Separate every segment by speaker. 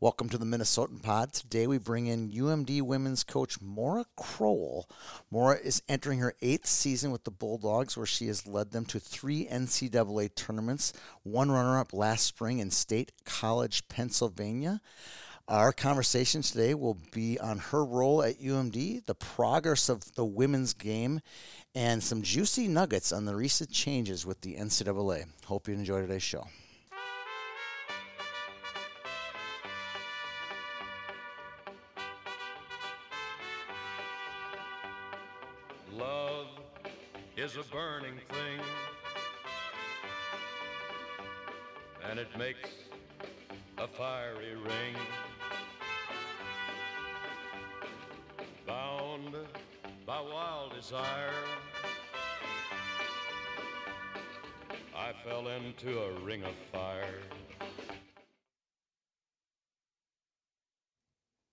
Speaker 1: Welcome to the Minnesotan Pod. Today we bring in UMD women's coach Maura Crowell. Maura is entering her eighth season with the Bulldogs, where she has led them to three NCAA tournaments, one runner up last spring in State College, Pennsylvania. Our conversation today will be on her role at UMD, the progress of the women's game, and some juicy nuggets on the recent changes with the NCAA. Hope you enjoy today's show.
Speaker 2: A burning thing, and it makes a fiery ring. Bound by wild desire, I fell into a ring of fire.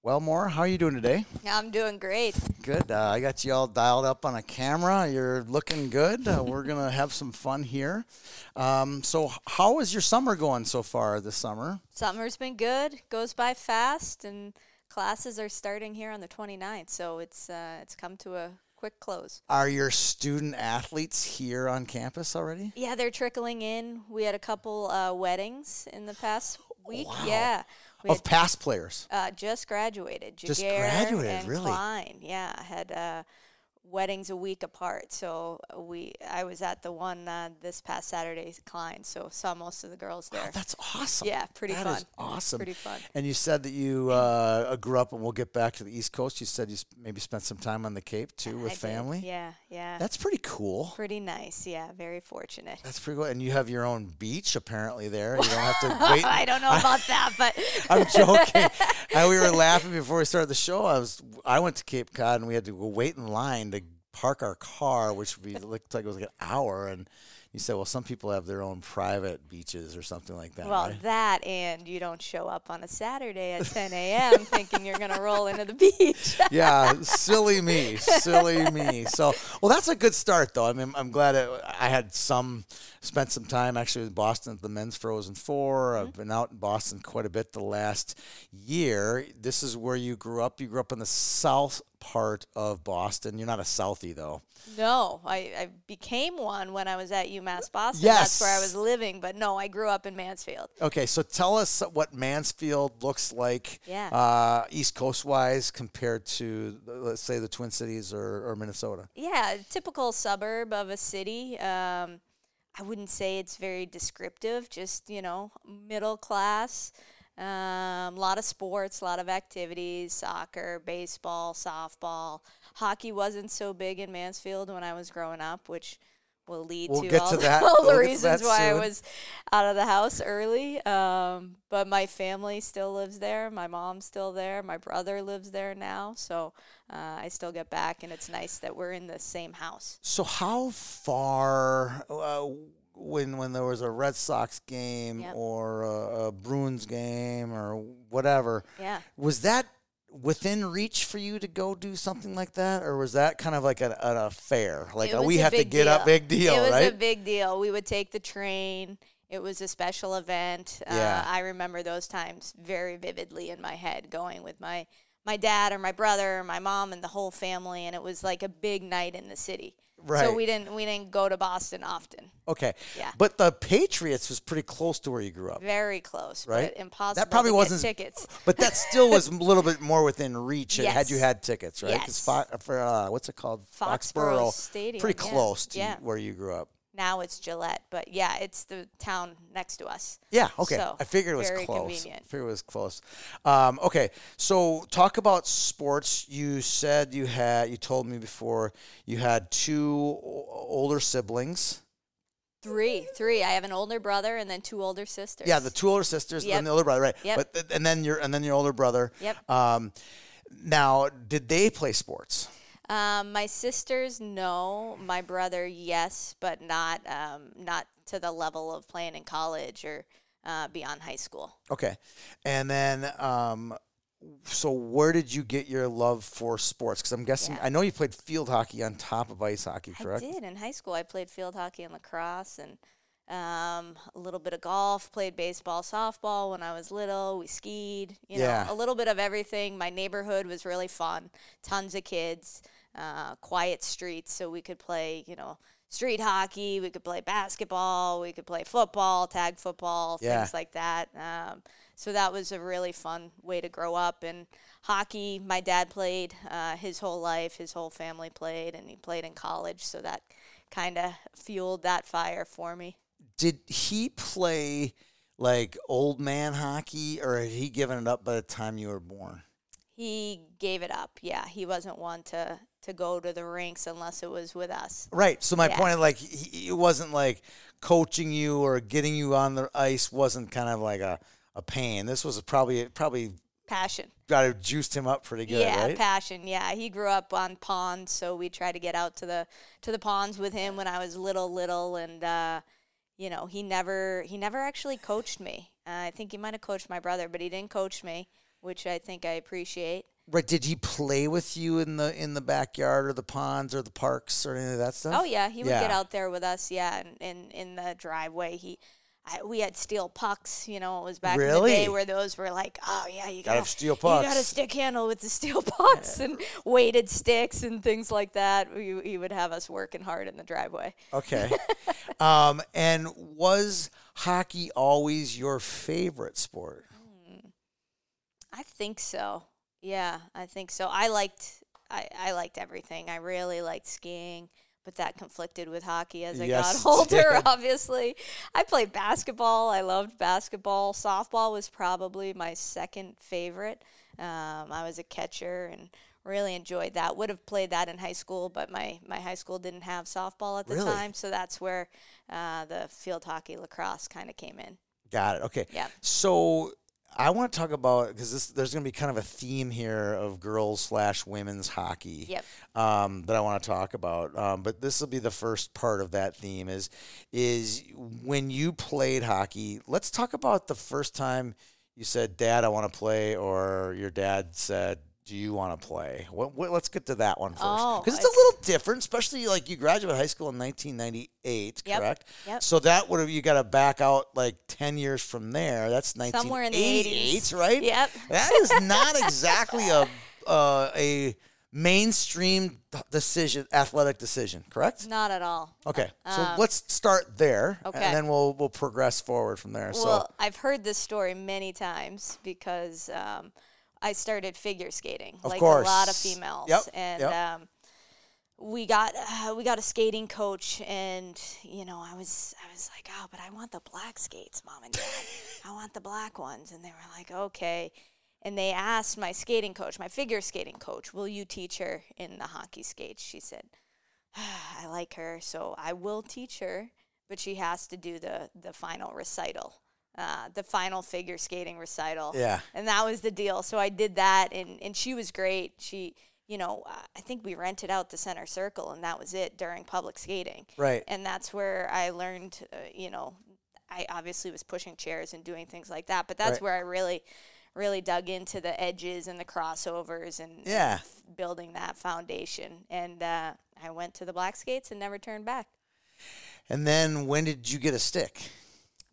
Speaker 1: Well, Maura, how are you doing today?
Speaker 3: Yeah, I'm doing great.
Speaker 1: Good. Uh, I got you all dialed up on a camera. You're looking good. Uh, we're going to have some fun here. Um, so, how is your summer going so far this summer?
Speaker 3: Summer's been good. Goes by fast, and classes are starting here on the 29th, so it's uh, it's come to a quick close.
Speaker 1: Are your student athletes here on campus already?
Speaker 3: Yeah, they're trickling in. We had a couple uh, weddings in the past week.
Speaker 1: Wow.
Speaker 3: Yeah.
Speaker 1: Of
Speaker 3: had,
Speaker 1: past players.
Speaker 3: uh, just graduated.
Speaker 1: Just graduated,
Speaker 3: and
Speaker 1: really?
Speaker 3: Klein. Yeah, I had uh, weddings a week apart. So we, I was at the one uh, this past Saturday, Klein. So saw most of the girls there.
Speaker 1: Oh, that's awesome.
Speaker 3: Yeah, pretty
Speaker 1: That
Speaker 3: fun.
Speaker 1: is awesome.
Speaker 3: Pretty fun.
Speaker 1: And you said that you uh, grew up, and we'll get back to the East Coast. You said you maybe spent some time on the Cape too with
Speaker 3: I did.
Speaker 1: family.
Speaker 3: Yeah, yeah.
Speaker 1: That's pretty cool.
Speaker 3: pretty nice. Yeah, very fortunate.
Speaker 1: That's pretty cool. And you have your own beach apparently there. You don't have to wait.
Speaker 3: I don't know about that, but
Speaker 1: I'm joking. I, we were laughing before we started the show. I was I went to Cape Cod and we had to go wait in line park our car, which would be looked like it was like an hour. And you said, well, some people have their own private beaches or something like that.
Speaker 3: well,
Speaker 1: right?
Speaker 3: that and you don't show up on a Saturday at 10 a.m. thinking you're gonna roll into the beach.
Speaker 1: yeah, silly me, silly me. So, well, that's a good start, though. I mean, I'm glad it, I had some spent some time actually in Boston at the men's Frozen 4
Speaker 3: Mm-hmm.
Speaker 1: I've been out in Boston quite a bit the last year. This is where you grew up. You grew up in the south part of Boston. You're not a Southie, though.
Speaker 3: no, I, I became one when I was at UMass Boston. That's where I was living, but no, I grew up in Mansfield.
Speaker 1: Okay, so tell us what Mansfield looks like,
Speaker 3: Yeah.
Speaker 1: uh, East Coast wise, compared to let's say the Twin Cities or, or Minnesota.
Speaker 3: Yeah, typical suburb of a city. Um, I wouldn't say it's very descriptive, just, you know, middle class. A um, lot of sports, a lot of activities soccer, baseball, softball. Hockey wasn't so big in Mansfield when I was growing up, which will lead
Speaker 1: We'll
Speaker 3: to all,
Speaker 1: to
Speaker 3: the- all the
Speaker 1: we'll
Speaker 3: reasons why I was out of the house early. Um, but my family still lives there. My mom's still there. My brother lives there now. So uh, I still get back, and it's nice that we're in the same house.
Speaker 1: So how far uh, when when there was a Red Sox game
Speaker 3: Yep.
Speaker 1: or a, a Bruins game or whatever,
Speaker 3: Yeah.
Speaker 1: was that within reach for you to go do something like that, or was that kind of like an, an affair? Like uh,
Speaker 3: was
Speaker 1: we have to get up, big deal,
Speaker 3: It was
Speaker 1: right?
Speaker 3: a big deal. We would take the train. It was a special event.
Speaker 1: Yeah.
Speaker 3: Uh, I remember those times very vividly in my head, going with my my dad or my brother or my mom and the whole family, and it was like a big night in the city.
Speaker 1: Right.
Speaker 3: So we didn't we didn't go to Boston often.
Speaker 1: okay,
Speaker 3: Yeah.
Speaker 1: But the Patriots was pretty close to where you grew up.
Speaker 3: Very close,
Speaker 1: Right.
Speaker 3: but impossible.
Speaker 1: That probably
Speaker 3: to
Speaker 1: wasn't
Speaker 3: get tickets.
Speaker 1: but that still was a little bit more within reach had you had tickets, right?
Speaker 3: Yes.
Speaker 1: Fo- for uh, what's it called,
Speaker 3: Foxborough Stadium,
Speaker 1: pretty
Speaker 3: yeah.
Speaker 1: close to
Speaker 3: Yeah.
Speaker 1: where you grew up.
Speaker 3: Now it's Gillette, but yeah, it's the town next to us.
Speaker 1: Yeah, okay.
Speaker 3: So,
Speaker 1: I figured it was
Speaker 3: very
Speaker 1: close.
Speaker 3: convenient.
Speaker 1: I figured it was close. Um, okay, so talk about sports. You said you had, you told me before, you had two o- older siblings.
Speaker 3: Three, three. I have an older brother and then two older sisters.
Speaker 1: Yeah, the two older sisters
Speaker 3: Yep.
Speaker 1: and the older brother, right?
Speaker 3: Yep.
Speaker 1: But th- and then your and then your older brother.
Speaker 3: Yep.
Speaker 1: Um, now, did they play sports?
Speaker 3: Um, my sisters, no. My brother, yes, but not um, not to the level of playing in college or uh, beyond high school.
Speaker 1: Okay, and then um, so where did you get your love for sports? Because I'm guessing
Speaker 3: Yeah.
Speaker 1: I know you played field hockey on top of ice hockey, correct?
Speaker 3: I did in high school. I played field hockey and lacrosse, and Um, a little bit of golf, played baseball, softball when I was little. We skied, you
Speaker 1: Yeah.
Speaker 3: know, a little bit of everything. My neighborhood was really fun. Tons of kids, uh, quiet streets, so we could play, you know, street hockey. We could play basketball. We could play football, tag football,
Speaker 1: Yeah.
Speaker 3: things like that. Um, so that was a really fun way to grow up. And hockey, my dad played uh, his whole life. His whole family played, and he played in college. So that kind of fueled that fire for me.
Speaker 1: Did he play like old man hockey, or had he given it up by the time you were born?
Speaker 3: He gave it up. Yeah, he wasn't one to to go to the rinks unless it was with us.
Speaker 1: Right. So my
Speaker 3: Yeah.
Speaker 1: point, like, he, it wasn't like coaching you or getting you on the ice wasn't kind of like a, a pain. This was probably probably
Speaker 3: Passion.
Speaker 1: got to juiced him up pretty good,
Speaker 3: yeah,
Speaker 1: right?
Speaker 3: passion. Yeah, he grew up on ponds, so we tried to get out to the to the ponds with him when I was little, little, and uh, you know, he never he never actually coached me. Uh, I think he might have coached my brother, but he didn't coach me, which I think I appreciate.
Speaker 1: Right. Did he play with you in the in the backyard or the ponds or the parks or any of that stuff?
Speaker 3: Oh yeah, he would
Speaker 1: Yeah.
Speaker 3: get out there with us. Yeah, and in, in the driveway, he. I, we had steel pucks, you know. It was back in the
Speaker 1: Really?
Speaker 3: day where those were like, oh yeah, you got
Speaker 1: steel
Speaker 3: You got a stick handle with the steel pucks and weighted sticks and things like that. He, he would have us working hard in the driveway.
Speaker 1: Okay. um, and was hockey always your favorite sport?
Speaker 3: I think so. Yeah, I think so. I liked I, I liked everything. I really liked skiing, but that conflicted with hockey as I
Speaker 1: Yes,
Speaker 3: got older,
Speaker 1: did.
Speaker 3: obviously. I played basketball. I loved basketball. Softball was probably my second favorite. Um, I was a catcher and really enjoyed that. Would have played that in high school, but my, my high school didn't have softball at the
Speaker 1: Really?
Speaker 3: time, so that's where uh, the field hockey lacrosse kind of came in.
Speaker 1: Got it. Okay.
Speaker 3: Yeah.
Speaker 1: So I want to talk about because there's going to be kind of a theme here of girls slash women's hockey.
Speaker 3: Yep.
Speaker 1: Um, that I want to talk about. Um, but this will be the first part of that theme. Is is when you played hockey. Let's talk about the first time you said, "Dad, I want to play," or your dad said. Do you want to play? What, what, let's get to that one first
Speaker 3: Oh,
Speaker 1: because it's a little different, especially like you graduated high school in 1998,
Speaker 3: Yep,
Speaker 1: correct?
Speaker 3: yep.
Speaker 1: So that would have you got to back out like 10 years from there. That's 1988,
Speaker 3: Somewhere in the 80s.
Speaker 1: right?
Speaker 3: Yep.
Speaker 1: That is not exactly a uh, a mainstream decision, athletic decision, correct?
Speaker 3: Not at all.
Speaker 1: Okay, so
Speaker 3: Um,
Speaker 1: let's start there,
Speaker 3: okay.
Speaker 1: and then we'll we'll progress forward from there.
Speaker 3: Well,
Speaker 1: so
Speaker 3: I've heard this story many times because um, I started figure skating,
Speaker 1: Of
Speaker 3: like a lot of females,
Speaker 1: Yep,
Speaker 3: and
Speaker 1: yep.
Speaker 3: um, we got uh, we got a skating coach, and you know, I was I was like, oh, but I want the black skates, mom and dad, I want the black ones, and they were like, okay. And they asked my skating coach, my figure skating coach, will you teach her in the hockey skates? She said, I like her, so I will teach her, but she has to do the the final recital, uh, the final figure skating recital.
Speaker 1: Yeah.
Speaker 3: And that was the deal. So I did that, and and she was great. She, you know, uh, I think we rented out the center circle, and that was it during public skating.
Speaker 1: right,
Speaker 3: And that's where I learned, uh, you know, I obviously was pushing chairs and doing things like that, but that's
Speaker 1: Right.
Speaker 3: where I really, really dug into the edges and the crossovers and, and
Speaker 1: Yeah.
Speaker 3: f- building that foundation. And uh, I went to the black skates and never turned back.
Speaker 1: and then when did you get a stick?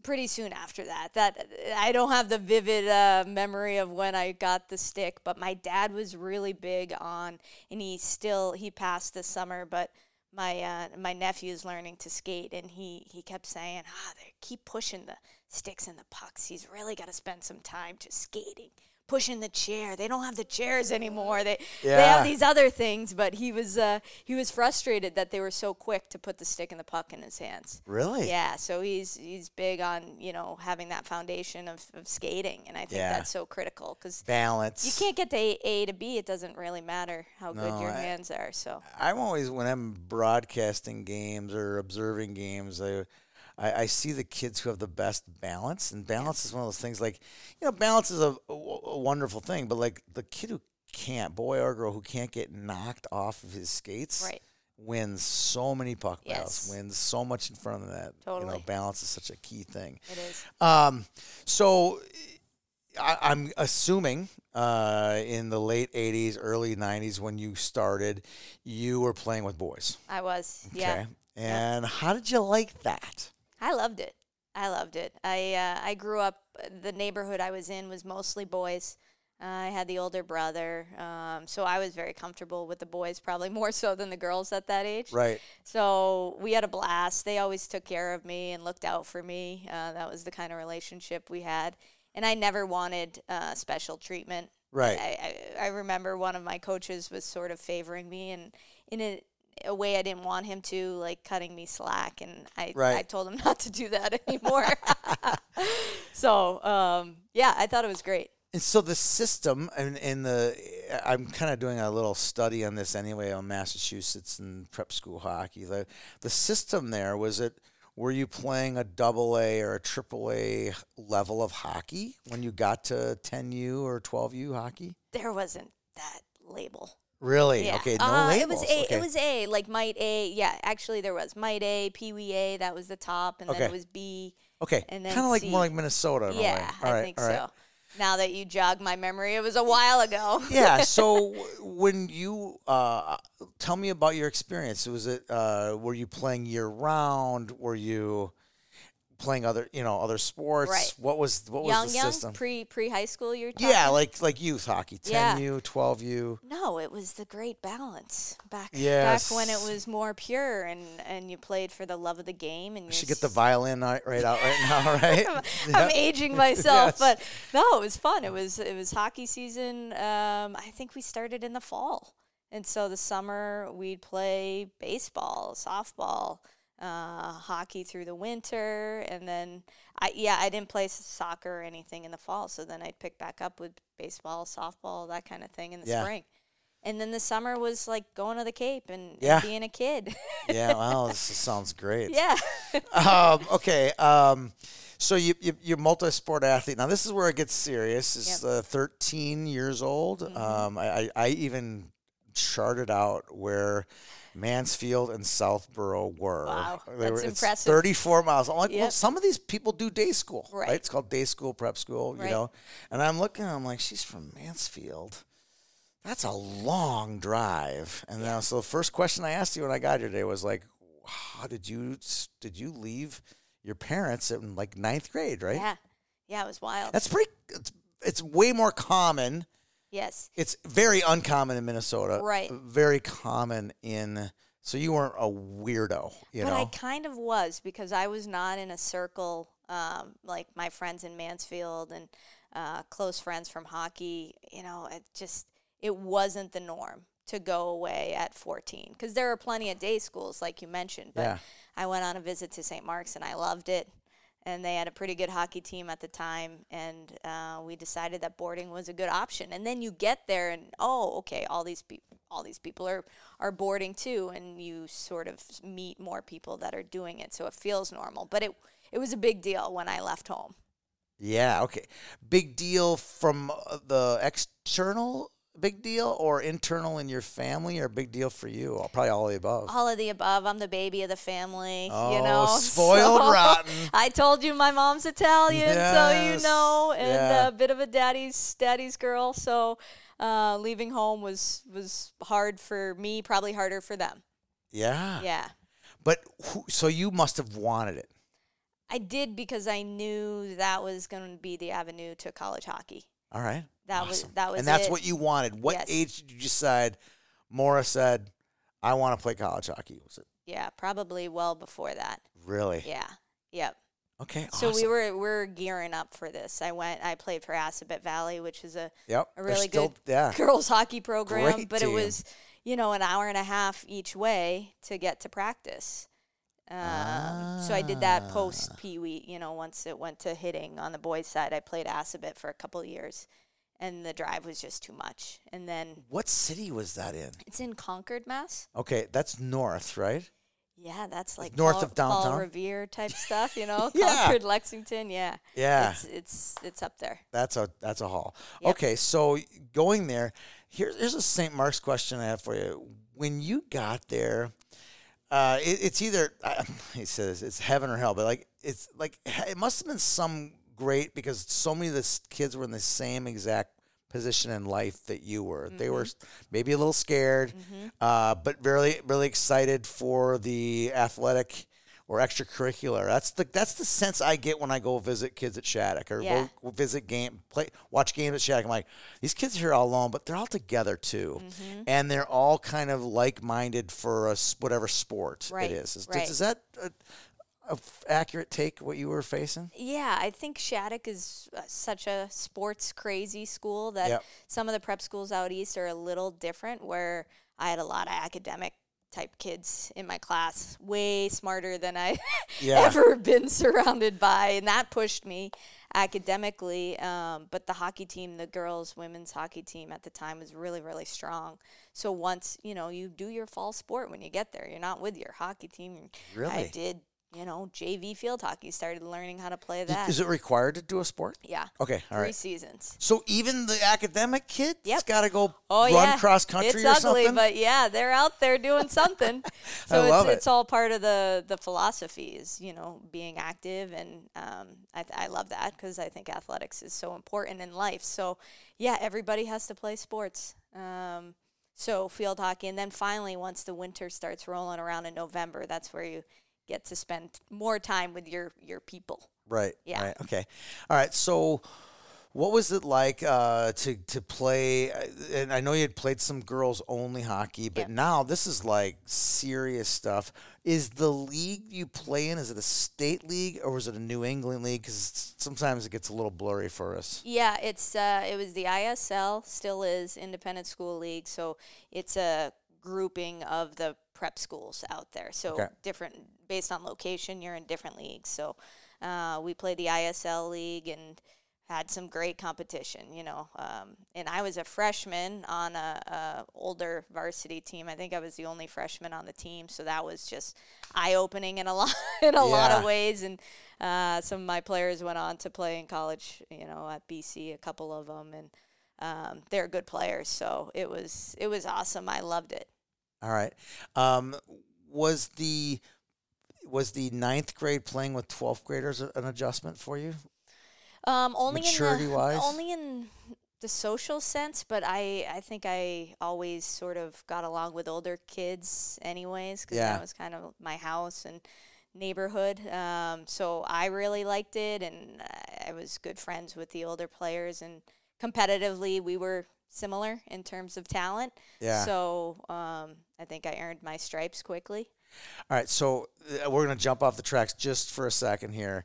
Speaker 3: Pretty soon after that, that I don't have the vivid uh, memory of when I got the stick, but my dad was really big on, and he still he passed this summer, but my uh, my nephew's learning to skate, and he he kept saying, ah, they keep pushing the sticks and the pucks. He's really got to spend some time just skating, pushing the chair. They don't have the chairs anymore. They they have these other things, but he was uh, he was frustrated that they were so quick to put the stick and the puck in his hands.
Speaker 1: Really?
Speaker 3: Yeah, so he's he's big on you know having that foundation of, of skating, and I think
Speaker 1: Yeah.
Speaker 3: that's so critical because
Speaker 1: Balance.
Speaker 3: you can't get to a, a to B. It doesn't really matter how good your
Speaker 1: I-
Speaker 3: hands are. So
Speaker 1: I'm always when I'm broadcasting games or observing games, I, I, I see the kids who have the best balance, and balance is one of those things. Like, you know, balance is a, a, a wonderful thing, but like the kid who can't, boy or girl, who can't get knocked off of his skates,
Speaker 3: Right.
Speaker 1: wins so many puck battles,
Speaker 3: Yes.
Speaker 1: wins so much in front of that. You know,
Speaker 3: Totally.
Speaker 1: balance is such a key thing.
Speaker 3: it is.
Speaker 1: Um, so I, I'm assuming uh, in the late '80s, early '90s, when you started, you were playing with boys.
Speaker 3: I was. Yeah.
Speaker 1: And how did you like that?
Speaker 3: I loved it. I loved it. I uh, I grew up. The neighborhood I was in was mostly boys. Uh, I had the older brother, um, so I was very comfortable with the boys, probably more so than the girls at that age.
Speaker 1: Right.
Speaker 3: So we had a blast. They always took care of me and looked out for me. Uh, that was the kind of relationship we had, and I never wanted uh, special treatment.
Speaker 1: Right.
Speaker 3: I, I, I remember one of my coaches was sort of favoring me, and in a, a way I didn't want him to, like cutting me slack, and I,
Speaker 1: Right.
Speaker 3: I told him not to do that anymore. so um, yeah, I thought it was great.
Speaker 1: And so the system, and in the, I'm kind of doing a little study on this anyway on Massachusetts and prep school hockey. The the system there was it. Were you playing a double A or a triple A level of hockey when you got to 10U or 12U hockey?
Speaker 3: There wasn't that label.
Speaker 1: Really?
Speaker 3: Yeah.
Speaker 1: Okay, no
Speaker 3: uh,
Speaker 1: labels.
Speaker 3: It was A.
Speaker 1: okay.
Speaker 3: It was A. Like Mite A. Yeah, actually there was Mite A, Pee Wee A. That was the top, and then it was B.
Speaker 1: okay.
Speaker 3: and then
Speaker 1: kind of like more like Minnesota. in a way.
Speaker 3: Yeah,
Speaker 1: All
Speaker 3: I
Speaker 1: right,
Speaker 3: think
Speaker 1: all right.
Speaker 3: so. Now that you jog my memory, it was a while ago.
Speaker 1: yeah. So when you uh, tell me about your experience, was it uh, were you playing year round? Were you playing other you know other sports?
Speaker 3: Right.
Speaker 1: What was what was
Speaker 3: young,
Speaker 1: the
Speaker 3: young,
Speaker 1: system?
Speaker 3: pre pre high school. You're talking?
Speaker 1: yeah, like like youth hockey,
Speaker 3: Yeah.
Speaker 1: ten U, twelve U.
Speaker 3: No, it was the great balance back
Speaker 1: Yes.
Speaker 3: back when it was more pure and and you played for the love of the game and you
Speaker 1: should get the violin right right out right now, right?
Speaker 3: I'm aging myself,
Speaker 1: Yes.
Speaker 3: but no, it was fun. It was it was hockey season. Um, I think we started in the fall, and so the summer we'd play baseball, softball, uh, hockey through the winter, and then I yeah I didn't play soccer or anything in the fall, so then I'd pick back up with baseball, softball, that kind of thing in the
Speaker 1: Yeah.
Speaker 3: spring. And then the summer was like going to the Cape and, and being a kid.
Speaker 1: yeah, well, this sounds great.
Speaker 3: yeah.
Speaker 1: um, okay. Um, so you, you you're a multi-sport athlete. Now this is where it gets serious. Is
Speaker 3: Yep.
Speaker 1: uh, 13 years old.
Speaker 3: Mm-hmm.
Speaker 1: Um, I, I I even charted out where Mansfield and Southborough were.
Speaker 3: Wow,
Speaker 1: They
Speaker 3: that's
Speaker 1: were- it's
Speaker 3: impressive.
Speaker 1: 34 miles. I'm like, well, some of these people do day school, right?
Speaker 3: Right.
Speaker 1: It's called day school, prep school, you know. And I'm looking, I'm like, she's from Mansfield. That's a long drive. And then, so the first question I asked you when I got here today was like, how did you did you leave your parents in like ninth grade, right?
Speaker 3: Yeah. Yeah, it was wild.
Speaker 1: That's pretty. It's, it's way more common.
Speaker 3: Yes.
Speaker 1: It's very uncommon in Minnesota.
Speaker 3: Right.
Speaker 1: Very common in. So you weren't a weirdo, you
Speaker 3: but
Speaker 1: know.
Speaker 3: I kind of was because I was not in a circle um, like my friends in Mansfield and uh, close friends from hockey. You know, it just it wasn't the norm to go away at 14 because there are plenty of day schools like you mentioned. But
Speaker 1: Yeah.
Speaker 3: I went on a visit to St. Mark's and I loved it. And they had a pretty good hockey team at the time, and uh, we decided that boarding was a good option. And then you get there, and oh, okay, all these people, all these people are are boarding too, and you sort of meet more people that are doing it, so it feels normal. But it it was a big deal when I left home.
Speaker 1: Yeah. Okay. Big deal from uh, the external. Big deal or internal in your family, or big deal for you? Probably all of the above.
Speaker 3: All of the above. I'm the baby of the family.
Speaker 1: Oh,
Speaker 3: you know,
Speaker 1: spoiled
Speaker 3: so-
Speaker 1: rotten.
Speaker 3: I told you my mom's Italian, so you know, and
Speaker 1: yeah.
Speaker 3: a bit of a daddy's daddy's girl. So uh, leaving home was was hard for me, probably harder for them.
Speaker 1: Yeah.
Speaker 3: Yeah,
Speaker 1: But who, so you must have wanted it.
Speaker 3: I did because I knew that was going to be the avenue to college hockey.
Speaker 1: All right.
Speaker 3: That was- that was
Speaker 1: And that's
Speaker 3: it.
Speaker 1: what you wanted. What
Speaker 3: Yes.
Speaker 1: age did you decide? Maura said, "I want to play college hockey." Was it
Speaker 3: Yeah, probably well before that.
Speaker 1: really?
Speaker 3: Yeah, yep.
Speaker 1: Okay.
Speaker 3: So we were we're gearing up for this. I went. I played for Assabet Valley, which is a
Speaker 1: Yep.
Speaker 3: a really
Speaker 1: still-
Speaker 3: good
Speaker 1: Yeah.
Speaker 3: girls hockey program,
Speaker 1: Great
Speaker 3: but
Speaker 1: team.
Speaker 3: it was you know an hour and a half each way to get to practice. Um, So I did that
Speaker 1: Ah.
Speaker 3: post Pee Wee. You know, once it went to hitting on the boys' side, I played Assabet for a couple of years, and the drive was just too much. And then
Speaker 1: What city was that in?
Speaker 3: it's in Concord, Mass.
Speaker 1: Okay, that's north, right?
Speaker 3: Yeah, that's like
Speaker 1: north
Speaker 3: Paul,
Speaker 1: of downtown?
Speaker 3: Paul Revere type stuff. You know,
Speaker 1: Yeah.
Speaker 3: Concord, Lexington. Yeah,
Speaker 1: Yeah.
Speaker 3: it's it's it's up there.
Speaker 1: That's a that's a haul.
Speaker 3: Yep.
Speaker 1: Okay, so going there, here's here's a St. Mark's question I have for you. When you got there, uh, it, it's either uh, he says it's heaven or hell, but like it's like it must have been some great because so many of the kids were in the same exact position in life that you were. They were maybe a little scared, uh, but really really excited for the athletic or extracurricular. That's the that's the sense I get when I go visit kids at Shattuck or
Speaker 3: Yeah.
Speaker 1: go visit game play watch games at Shattuck. I'm like, these kids are here all alone, but they're all together too,
Speaker 3: Mm-hmm.
Speaker 1: and they're all kind of like minded for us whatever sport
Speaker 3: Right,
Speaker 1: it is. Is,
Speaker 3: right.
Speaker 1: is that a, a f- accurate take what you were facing?
Speaker 3: Yeah, I think Shattuck is uh, such a sports crazy school that
Speaker 1: Yep.
Speaker 3: some of the prep schools out east are a little different. Where I had a lot of academic type kids in my class, way smarter than I
Speaker 1: Yeah.
Speaker 3: ever been surrounded by, and that pushed me academically. Um, but the hockey team, the girls' women's hockey team at the time was really, really strong. So once you know you do your fall sport when you get there, you're not with your hockey team.
Speaker 1: Really, I
Speaker 3: did. You know, JV field hockey. Started learning how to play that.
Speaker 1: Is it required to do a sport?
Speaker 3: Yeah.
Speaker 1: Okay, all
Speaker 3: Three
Speaker 1: right.
Speaker 3: seasons.
Speaker 1: So even the academic kids
Speaker 3: Yep.
Speaker 1: got to go
Speaker 3: Oh
Speaker 1: run
Speaker 3: yeah,
Speaker 1: cross country
Speaker 3: It's
Speaker 1: or
Speaker 3: ugly,
Speaker 1: something.
Speaker 3: but yeah, they're out there doing something. so
Speaker 1: I love
Speaker 3: it's
Speaker 1: it.
Speaker 3: it's all part of the the philosophy is you know being active, and um, I I love that because I think athletics is so important in life. So yeah, everybody has to play sports. Um, so field hockey, and then finally once the winter starts rolling around in November, that's where you get to spend more time with your your people.
Speaker 1: Right.
Speaker 3: Yeah.
Speaker 1: Right. Okay. All right. So, what was it like uh, to to play? uh, And I know you had played some girls only hockey, but
Speaker 3: Yep.
Speaker 1: now this is like serious stuff. Is the league you play in? Is it a state league or is it a New England league? Because sometimes it gets a little blurry for us.
Speaker 3: Yeah, it's uh, it was the ISL, still is Independent School League. So it's a grouping of the prep schools out there. So
Speaker 1: Okay.
Speaker 3: different based on location, you're in different leagues. So uh, we played the ISL league and had some great competition. You know, um, and I was a freshman on a, a older varsity team. I think I was the only freshman on the team, so that was just eye opening in a lot in a lot of ways. And uh, some of my players went on to play in college. You know, at BC, a couple of them, and um, they're good players. So it was it was awesome. I loved it.
Speaker 1: All right. Um, was the was the ninth grade playing with twelfth graders an adjustment for you?
Speaker 3: Um, only in the
Speaker 1: Maturity-wise?
Speaker 3: only in the social sense, but I I think I always sort of got along with older kids anyways because
Speaker 1: Yeah.
Speaker 3: that was kind of my house and neighborhood. Um, so I really liked it, and I was good friends with the older players, and competitively we were similar in terms of talent.
Speaker 1: Yeah.
Speaker 3: So um, I think I earned my stripes quickly.
Speaker 1: All right, so uh, we're going to jump off the tracks just for a second here.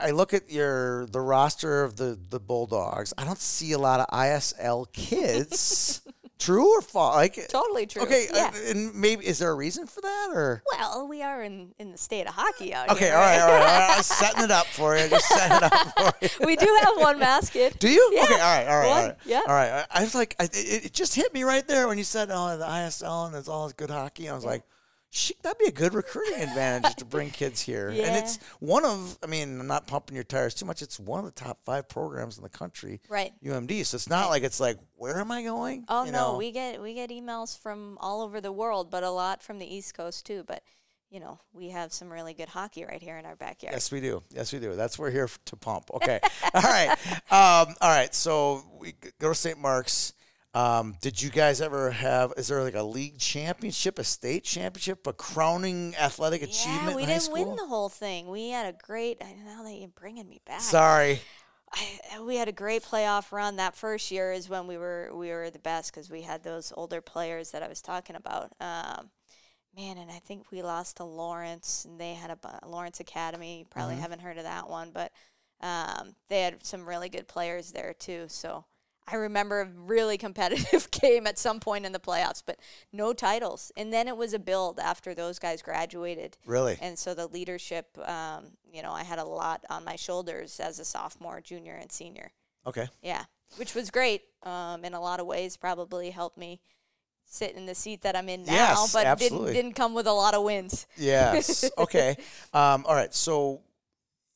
Speaker 1: I, I look at your the roster of the the Bulldogs. I don't see a lot of ISL kids. True or false? Like
Speaker 3: Totally true.
Speaker 1: Okay,
Speaker 3: Yeah.
Speaker 1: uh, and maybe is there a reason for that or?
Speaker 3: well, we are in, in the state of hockey out
Speaker 1: Okay,
Speaker 3: here.
Speaker 1: all right, all right, all right. I'm setting it up for you. Just setting it up for you.
Speaker 3: we do have one mascot.
Speaker 1: Do you?
Speaker 3: Yeah.
Speaker 1: Okay, all right, right, all
Speaker 3: One,
Speaker 1: right.
Speaker 3: yeah.
Speaker 1: All right. I, I was like, I, it, it just hit me right there when you said, "Oh, the ISL and it's all good hockey." I was like, "Shit, that'd be a good recruiting advantage to bring kids here." And it's one of, I mean, I'm not pumping your tires too much. It's one of the top five programs in the country,
Speaker 3: Right.
Speaker 1: UMD. So it's not like it's like, where am I going?
Speaker 3: Oh
Speaker 1: You
Speaker 3: no,
Speaker 1: know?
Speaker 3: we get we get emails from all over the world, but a lot from the East Coast too. But you know, we have some really good hockey right here in our backyard.
Speaker 1: Yes, we do. Yes, we do. That's we're here to pump. Okay. all right. Um, all right. So we go to St. Mark's. Um, did you guys ever have? Is there like a league championship, a state championship, a crowning athletic achievement
Speaker 3: Yeah, we
Speaker 1: in
Speaker 3: didn't win the whole thing. We had a great. Now that you're bringing me back,
Speaker 1: Sorry.
Speaker 3: I, we had a great playoff run. That first year is when we were we were the best because we had those older players that I was talking about. Um, man, and I think we lost to Lawrence, and they had a bu- Lawrence Academy. You probably
Speaker 1: Mm-hmm.
Speaker 3: haven't heard of that one, but um, they had some really good players there too. So I remember a really competitive game at some point in the playoffs, but no titles. And then it was a build after those guys graduated.
Speaker 1: Really?
Speaker 3: And so the leadership, um, you know, I had a lot on my shoulders as a sophomore, junior, and senior.
Speaker 1: Okay.
Speaker 3: Yeah, which was great. Um, in a lot of ways, probably helped me sit in the seat that I'm in now,
Speaker 1: Yes,
Speaker 3: but
Speaker 1: absolutely.
Speaker 3: didn't didn't come with a lot of wins.
Speaker 1: Yes. Okay. um, all right. So,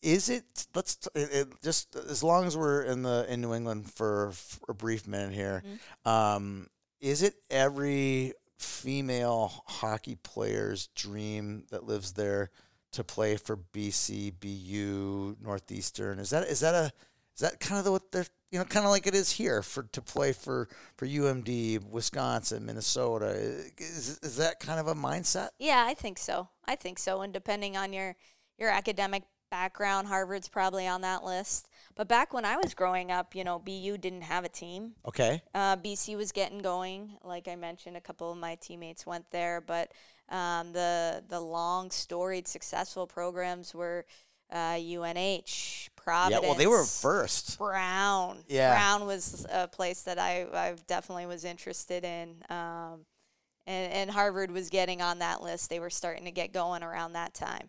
Speaker 1: is it? Let's t- it, it, just as long as we're in the in New England for, for a brief minute here.
Speaker 3: Mm-hmm.
Speaker 1: Um, is it every female hockey player's dream that lives there to play for BC, BU, Northeastern? Is that is that a Is that kind of the, what they're you know kind of like it is here for to play for for UMD, Wisconsin, Minnesota? Is is that kind of a mindset?
Speaker 3: Yeah, I think so. I think so. And depending on your your academic background, Harvard's probably on that list. But back when I was growing up, you know, BU didn't have a team.
Speaker 1: Okay.
Speaker 3: Uh, BC was getting going. Like I mentioned, a couple of my teammates went there, but um, the the long storied successful programs were uh, UNH, Providence.
Speaker 1: Yeah, well, they were first.
Speaker 3: Brown.
Speaker 1: Yeah.
Speaker 3: Brown was a place that I, I definitely was interested in. Um, and, and Harvard was getting on that list. They were starting to get going around that time.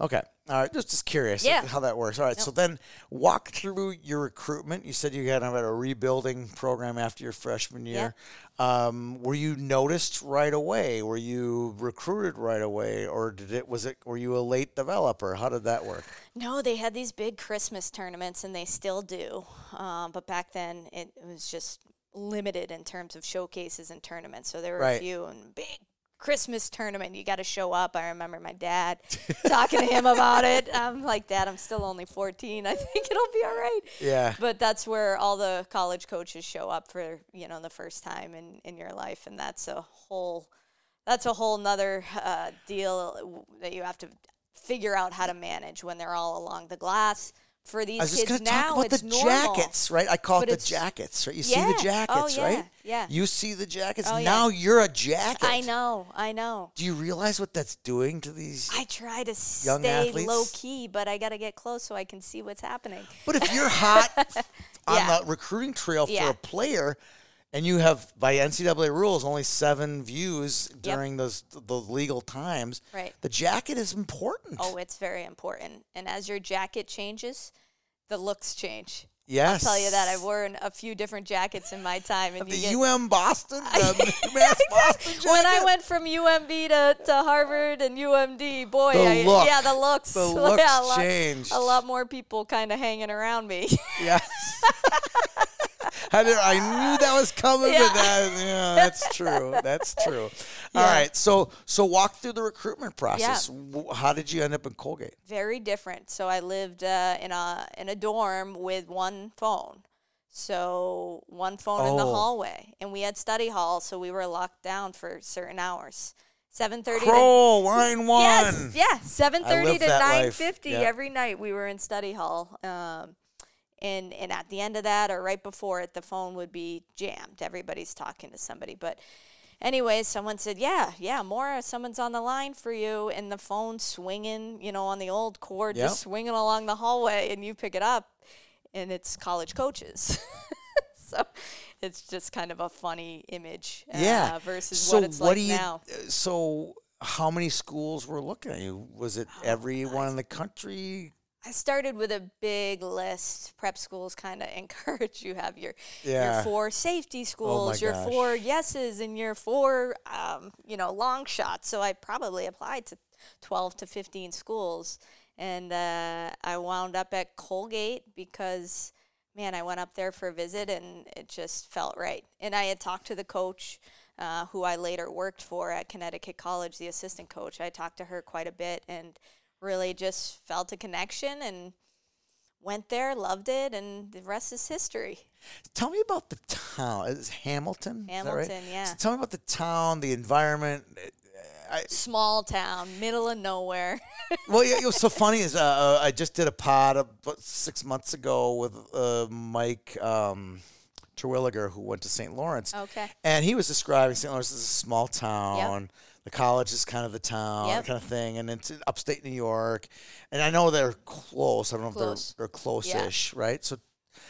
Speaker 1: Okay. All right. Just just curious
Speaker 3: Yeah.
Speaker 1: how that works. All right. So then walk through your recruitment. You said you had a rebuilding program after your freshman year. Um, were you noticed right away? Were you recruited right away, or did it was it were you a late developer? How did that work?
Speaker 3: No, they had these big Christmas tournaments, and they still do. Um, but back then, it was just limited in terms of showcases and tournaments. So there were
Speaker 1: Right.
Speaker 3: a few and big Christmas tournament. You got to show up. I remember my dad talking to him about it. I'm like, Dad, I'm still only 14. I think it'll be all right.
Speaker 1: Yeah.
Speaker 3: But that's where all the college coaches show up for you know the first time in in your life, and that's a whole that's a whole nother uh, deal that you have to figure out how to manage when they're all along the glass. For these
Speaker 1: I was just
Speaker 3: kids
Speaker 1: going to talk
Speaker 3: now,
Speaker 1: about
Speaker 3: it's
Speaker 1: the
Speaker 3: normal.
Speaker 1: jackets, right? I call
Speaker 3: But
Speaker 1: it the jackets, right? You see
Speaker 3: Yeah.
Speaker 1: the
Speaker 3: Oh,
Speaker 1: jackets,
Speaker 3: yeah,
Speaker 1: right?
Speaker 3: yeah.
Speaker 1: You see the jackets.
Speaker 3: Oh, yeah.
Speaker 1: now you're a jacket.
Speaker 3: I know, I know.
Speaker 1: Do you realize what that's doing to these?
Speaker 3: I try to
Speaker 1: Young
Speaker 3: stay
Speaker 1: athletes?
Speaker 3: low key, but I got to get close so I can see what's happening.
Speaker 1: But if you're hot on
Speaker 3: Yeah.
Speaker 1: the recruiting trail for
Speaker 3: Yeah.
Speaker 1: a player, and you have by NCAA rules only seven views during those the legal times,
Speaker 3: Right.
Speaker 1: The jacket is important.
Speaker 3: Oh, it's very important. And as your jacket changes, the looks change.
Speaker 1: yes.
Speaker 3: I'll tell you that I've worn a few different jackets in my time, and
Speaker 1: the
Speaker 3: get,
Speaker 1: UM Boston, the UMass Boston jacket.
Speaker 3: when I went from UMB to, to Harvard and UMD, boy,
Speaker 1: The
Speaker 3: I,
Speaker 1: look.
Speaker 3: yeah, the looks,
Speaker 1: The looks
Speaker 3: yeah, a lot,
Speaker 1: changed.
Speaker 3: A lot more people kind of hanging around me.
Speaker 1: Yes. I, did, I knew that was coming,
Speaker 3: Yeah.
Speaker 1: but that, yeah, that's true. That's true. All
Speaker 3: Yeah.
Speaker 1: right. So, so walk through the recruitment process. W How did you end up in Colgate?
Speaker 3: very different. So I lived uh, in a in a dorm with one phone. So one phone in the
Speaker 1: Oh.
Speaker 3: hallway, and we had study hall, so we were locked down for certain hours. Seven thirty.
Speaker 1: Crow, line one.
Speaker 3: Yes, yeah, seven thirty to nine fifty
Speaker 1: Yeah.
Speaker 3: every night. We were in study hall, um, and and at the end of that or right before it, the phone would be jammed. Everybody's talking to somebody, but. anyway someone said, "Yeah, yeah, Maura, someone's on the line for you," and the phone swinging, you know, on the old cord,
Speaker 1: Yep.
Speaker 3: just swinging along the hallway, and you pick it up, and it's college coaches. so it's just kind of a funny image,
Speaker 1: Yeah.
Speaker 3: uh, versus
Speaker 1: so
Speaker 3: what it's
Speaker 1: what
Speaker 3: like
Speaker 1: do you?
Speaker 3: now.
Speaker 1: So how many schools were looking at you? Was it
Speaker 3: Oh,
Speaker 1: everyone in the country?
Speaker 3: I started with a big list. Prep schools kind of encourage you have your
Speaker 1: Yeah. Oh
Speaker 3: your four safety schools, your
Speaker 1: gosh.
Speaker 3: four yeses, and your four um, you know long shots. So I probably applied to twelve to fifteen schools, and uh, I wound up at Colgate because man, I went up there for a visit and it just felt right. And I had talked to the coach. Uh, who I later worked for at Connecticut College, the assistant coach. I talked to her quite a bit and really just felt a connection and went there, loved it, and the rest is history.
Speaker 1: Tell me about the town. Is it Hamilton? Is right?
Speaker 3: Hamilton, yeah.
Speaker 1: So tell me about the town, the environment. I,
Speaker 3: Small town, middle of nowhere.
Speaker 1: well, yeah, it was so funny is uh, uh, I just did a pod about six months ago with uh, Mike um, Terwilliger, who went to St. Lawrence.
Speaker 3: Okay.
Speaker 1: And he was describing St. Lawrence as a small town. The college is kind of the town,
Speaker 3: Yep.
Speaker 1: kind of thing, and it's in upstate New York. And I know they're close. I don't know
Speaker 3: Close.
Speaker 1: if they're they're close-ish, right? So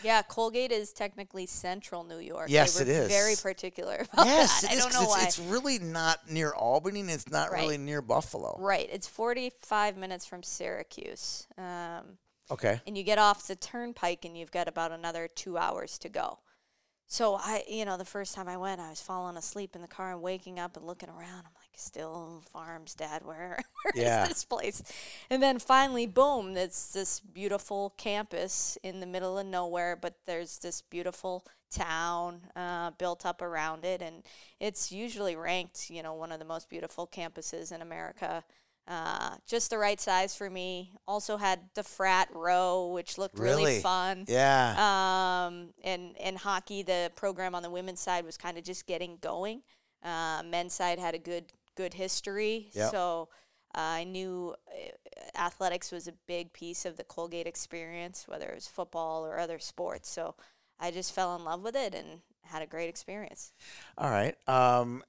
Speaker 3: yeah, Colgate is technically central New York.
Speaker 1: Yes, it is.
Speaker 3: Very particular about
Speaker 1: yes,
Speaker 3: that. I don't know why.
Speaker 1: it's, it's really not near Albany, and it's not
Speaker 3: Right.
Speaker 1: really near Buffalo.
Speaker 3: right, it's 45 minutes from Syracuse. Um,
Speaker 1: Okay.
Speaker 3: and you get off the turnpike and you've got about another two hours to go. So I, you know, the first time I went, I was falling asleep in the car and waking up and looking around. I'm like, still farms, Dad. Where, where is
Speaker 1: Yeah.
Speaker 3: this place? And then finally, boom! It's this beautiful campus in the middle of nowhere, but there's this beautiful town uh, built up around it, and it's usually ranked, you know, one of the most beautiful campuses in America. Uh, just the right size for me. Also had the frat row, which looked really,
Speaker 1: Really?
Speaker 3: fun.
Speaker 1: Yeah.
Speaker 3: Um, and and hockey, the program on the women's side was kind of just getting going. Uh, men's side had a good good history,
Speaker 1: Yep.
Speaker 3: so uh, I knew uh, athletics was a big piece of the Colgate experience, whether it was football or other sports. So I just fell in love with it and had a great experience.
Speaker 1: All right. Um,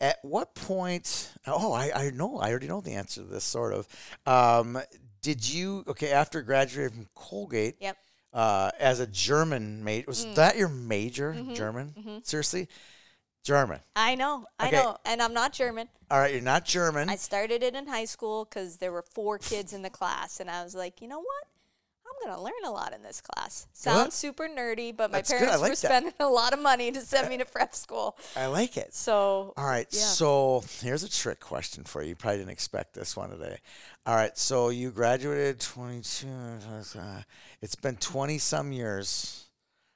Speaker 1: at what point? Oh, I, I know. I already know the answer to this, sort of. Um, did you, okay, after graduating from Colgate,
Speaker 3: Yep.
Speaker 1: uh, as a German major, was
Speaker 3: Mm.
Speaker 1: that your major,
Speaker 3: Mm-hmm.
Speaker 1: German? Seriously? German.
Speaker 3: I know, I
Speaker 1: Okay.
Speaker 3: know, and I'm not German.
Speaker 1: All right, you're not German.
Speaker 3: I started it in high school because there were four kids in the class, and I was like, you know what? I'm gonna learn a lot in this class. Sounds super nerdy, but my
Speaker 1: That's good. I
Speaker 3: parents
Speaker 1: like
Speaker 3: were
Speaker 1: that.
Speaker 3: spending a lot of money to send me to prep school.
Speaker 1: I like it.
Speaker 3: So
Speaker 1: All right,
Speaker 3: Yeah.
Speaker 1: so here's a trick question for you. You probably didn't expect this one today. All right, so you graduated 22. uh, It's been 20 some years.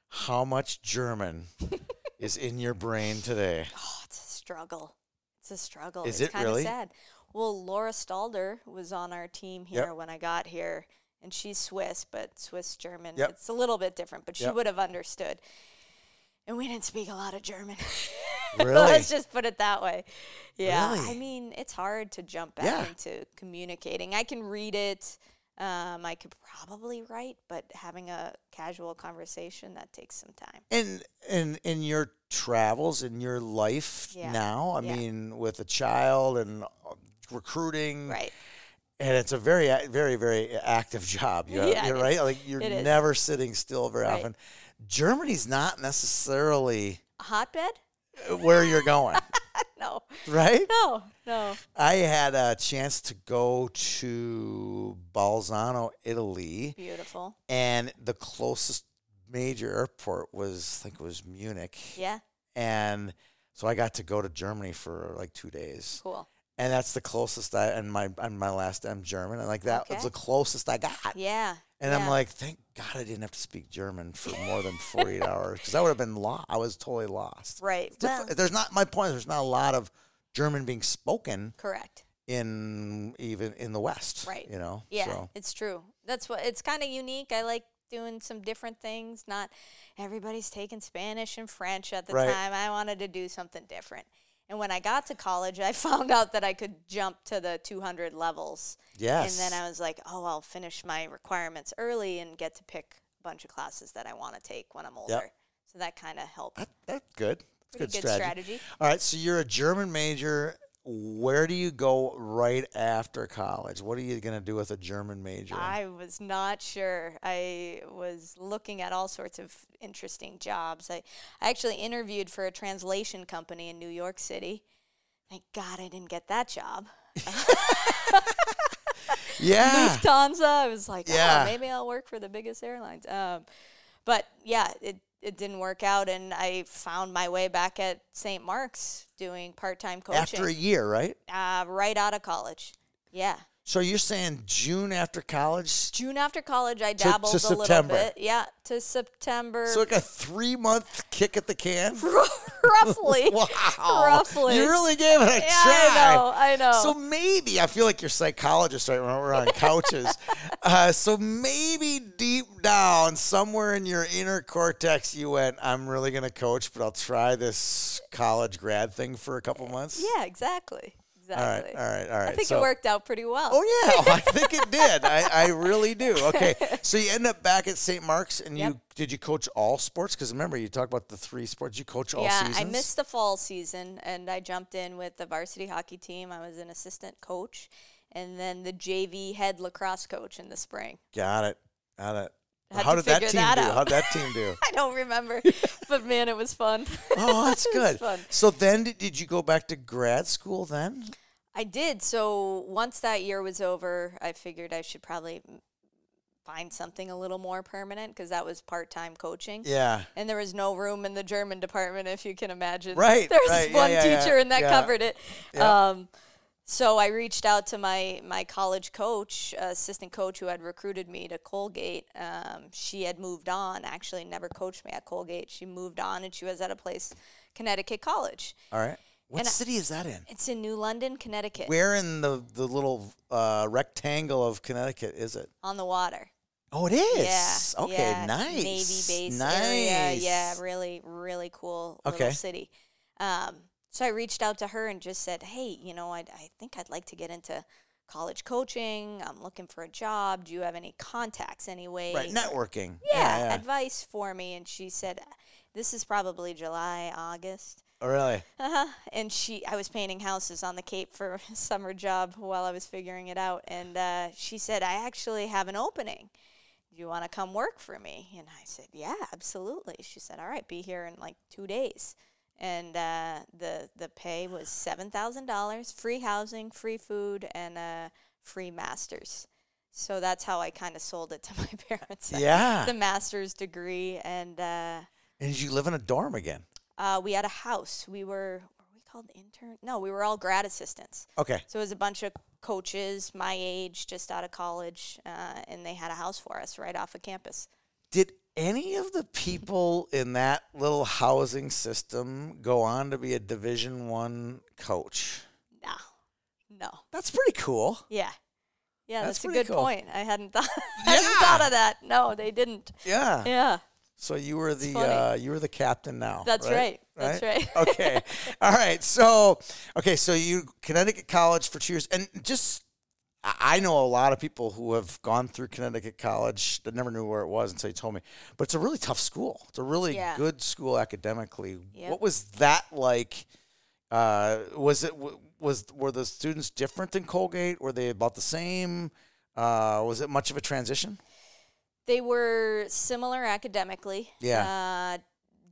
Speaker 1: How much German is in your brain today?
Speaker 3: oh, it's a struggle. It's a struggle.
Speaker 1: Is
Speaker 3: it's
Speaker 1: it
Speaker 3: kind
Speaker 1: really?
Speaker 3: of sad. Well, Lara Stalder was on our team here
Speaker 1: Yep.
Speaker 3: when I got here, and she's Swiss, but Swiss German.
Speaker 1: Yep.
Speaker 3: It's a little bit different, but she
Speaker 1: Yep.
Speaker 3: would have understood. And we didn't speak a lot of German.
Speaker 1: Really?
Speaker 3: Let's just put it that way. Yeah. I mean, it's hard to jump back
Speaker 1: Yeah.
Speaker 3: into communicating. I can read it. Um, I could probably write, but having a casual conversation that takes some time.
Speaker 1: In in in your travels in your life
Speaker 3: Yeah.
Speaker 1: now, I
Speaker 3: Yeah.
Speaker 1: mean, with a child and uh, recruiting,
Speaker 3: Right.
Speaker 1: and it's a very very very active job. You
Speaker 3: Yeah,
Speaker 1: you're right. Like you're never sitting still very
Speaker 3: Right.
Speaker 1: often. Germany's not necessarily
Speaker 3: A hotbed?
Speaker 1: where you're going,
Speaker 3: No.
Speaker 1: right?
Speaker 3: No. No.
Speaker 1: I had a chance to go to Bolzano, Italy,
Speaker 3: Beautiful.
Speaker 1: and the closest major airport was I think it was Munich,
Speaker 3: Yeah.
Speaker 1: and so I got to go to Germany for like two days,
Speaker 3: Cool.
Speaker 1: and that's the closest I. And my and my last I'm German, and like that was
Speaker 3: Okay.
Speaker 1: the closest I got.
Speaker 3: Yeah.
Speaker 1: And
Speaker 3: yeah.
Speaker 1: I'm like, thank God I didn't have to speak German for more than 48 hours because I would have been lost. I was totally lost.
Speaker 3: right. Well,
Speaker 1: there's not my point. There's not a lot of German being spoken
Speaker 3: correct.
Speaker 1: in even in the West.
Speaker 3: Right.
Speaker 1: You know.
Speaker 3: Yeah,
Speaker 1: So,
Speaker 3: it's true. That's what it's kind of unique. I like doing some different things. Not everybody's taking Spanish and French at the
Speaker 1: Right.
Speaker 3: time. I wanted to do something different. And when I got to college, I found out that I could jump to the 200 levels.
Speaker 1: yes.
Speaker 3: And then I was like, oh, I'll finish my requirements early and get to pick a bunch of classes that I want to take when I'm older. So that kind of helped.
Speaker 1: that, that's good. That's good,
Speaker 3: good
Speaker 1: strategy.
Speaker 3: strategy.
Speaker 1: All right. So you're a German major. Where do you go right after college? What are you going to do with a German major?
Speaker 3: I was not sure. I was looking at all sorts of interesting jobs. I, I actually interviewed for a translation company in New York City. Thank God I didn't get that job.
Speaker 1: yeah.
Speaker 3: Lufthansa. I was like,
Speaker 1: Yeah.
Speaker 3: oh, maybe I'll work for the biggest airlines. Um, but yeah, it, it didn't work out, and I found my way back at St. Mark's doing part time coaching
Speaker 1: After a year, right?
Speaker 3: uh, right out of college. Yeah.
Speaker 1: So you're saying June after college?
Speaker 3: June after college, I
Speaker 1: To- to
Speaker 3: dabbled a little bit. Yeah, to September.
Speaker 1: So like a three month kick at the can?
Speaker 3: roughly.
Speaker 1: Wow.
Speaker 3: Roughly.
Speaker 1: You really gave it a
Speaker 3: Yeah,
Speaker 1: try.
Speaker 3: I know. I know.
Speaker 1: So maybe I feel like you're psychologist right when we're on couches. uh, so maybe deep down, somewhere in your inner cortex, you went, "I'm really going to coach, but I'll try this college grad thing for a couple months."
Speaker 3: yeah, exactly.
Speaker 1: All right.
Speaker 3: Exactly.
Speaker 1: All right. All right.
Speaker 3: I think
Speaker 1: so,
Speaker 3: it worked out pretty well.
Speaker 1: Oh yeah, oh, I think it did. I, I really do. Okay, so you end up back at St. Mark's, and
Speaker 3: Yep.
Speaker 1: you did you coach all sports? Because remember, you talked about the three sports. You coach all
Speaker 3: yeah,
Speaker 1: seasons.
Speaker 3: I missed the fall season and I jumped in with the varsity hockey team. I was an assistant coach and then the JV head lacrosse coach in the spring.
Speaker 1: Got it. Got it.
Speaker 3: Had
Speaker 1: How did that team
Speaker 3: that
Speaker 1: do? How did that team do?
Speaker 3: I don't remember, but man, it was fun.
Speaker 1: Oh, that's good.
Speaker 3: fun.
Speaker 1: So then, did, did you go back to grad school then?
Speaker 3: I did. So once that year was over, I figured I should probably find something a little more permanent because that was part time coaching.
Speaker 1: Yeah.
Speaker 3: And there was no room in the German department, if you can imagine.
Speaker 1: Right,
Speaker 3: There was
Speaker 1: right,
Speaker 3: one
Speaker 1: yeah, yeah,
Speaker 3: teacher, and that
Speaker 1: yeah.
Speaker 3: covered it.
Speaker 1: Yeah.
Speaker 3: Um, so I reached out to my my college coach, uh, assistant coach, who had recruited me to Colgate. Um, she had moved on. Actually, never coached me at Colgate. She moved on, and she was at a place, Connecticut College.
Speaker 1: All right. What
Speaker 3: And I-
Speaker 1: city is that in?
Speaker 3: It's in New London, Connecticut,
Speaker 1: Where in the the little uh, rectangle of Connecticut is it?
Speaker 3: on the water.
Speaker 1: Oh, it is.
Speaker 3: Yeah.
Speaker 1: Okay.
Speaker 3: yeah,
Speaker 1: Nice.
Speaker 3: Navy base
Speaker 1: nice.
Speaker 3: area. Yeah, really, really cool
Speaker 1: Okay.
Speaker 3: little city. Um, so I reached out to her and just said, hey, you know, I, I think I'd like to get into college coaching. I'm looking for a job. Do you have any contacts anyway?
Speaker 1: Right. Networking.
Speaker 3: yeah,
Speaker 1: yeah.
Speaker 3: advice for me. And she said, this is probably July, August.
Speaker 1: Oh, really?
Speaker 3: Uh-huh. And she, I was painting houses on the Cape for a summer job while I was figuring it out. And uh, she said, I actually have an opening. Do you want to come work for me? And I said, Yeah, absolutely. She said, All right, be here in like two days. And uh, the the pay was seven thousand dollars, free housing, free food, and uh, free masters. So that's how I kind of sold it to my parents.
Speaker 1: Yeah.
Speaker 3: the master's degree, and uh,
Speaker 1: And did you live in a dorm again?
Speaker 3: uh, we had a house. We were were we called intern? No, we were all grad assistants.
Speaker 1: Okay.
Speaker 3: So it was a bunch of coaches my age, just out of college, uh, and they had a house for us right off of campus.
Speaker 1: Did any of the people in that little housing system go on to be a Division One coach?
Speaker 3: No, no,
Speaker 1: That's pretty cool.
Speaker 3: yeah, yeah.
Speaker 1: That's
Speaker 3: That's, a good
Speaker 1: cool.
Speaker 3: point. I hadn't thought. I hadn't thought of that. No, they didn't.
Speaker 1: Yeah.
Speaker 3: Yeah,
Speaker 1: So you were the uh, you were the captain now.
Speaker 3: that's right. That's right.
Speaker 1: okay. All right. So okay. So you Connecticut College for two years, and just I know a lot of people who have gone through Connecticut College that never knew where it was until you told me. But it's a really tough school. It's a really
Speaker 3: Yeah.
Speaker 1: good school academically.
Speaker 3: Yep.
Speaker 1: What was that like? Uh, was it was were the students different than Colgate? Were they about the same? Uh, was it much of a transition?
Speaker 3: They were similar academically.
Speaker 1: Yeah.
Speaker 3: Uh,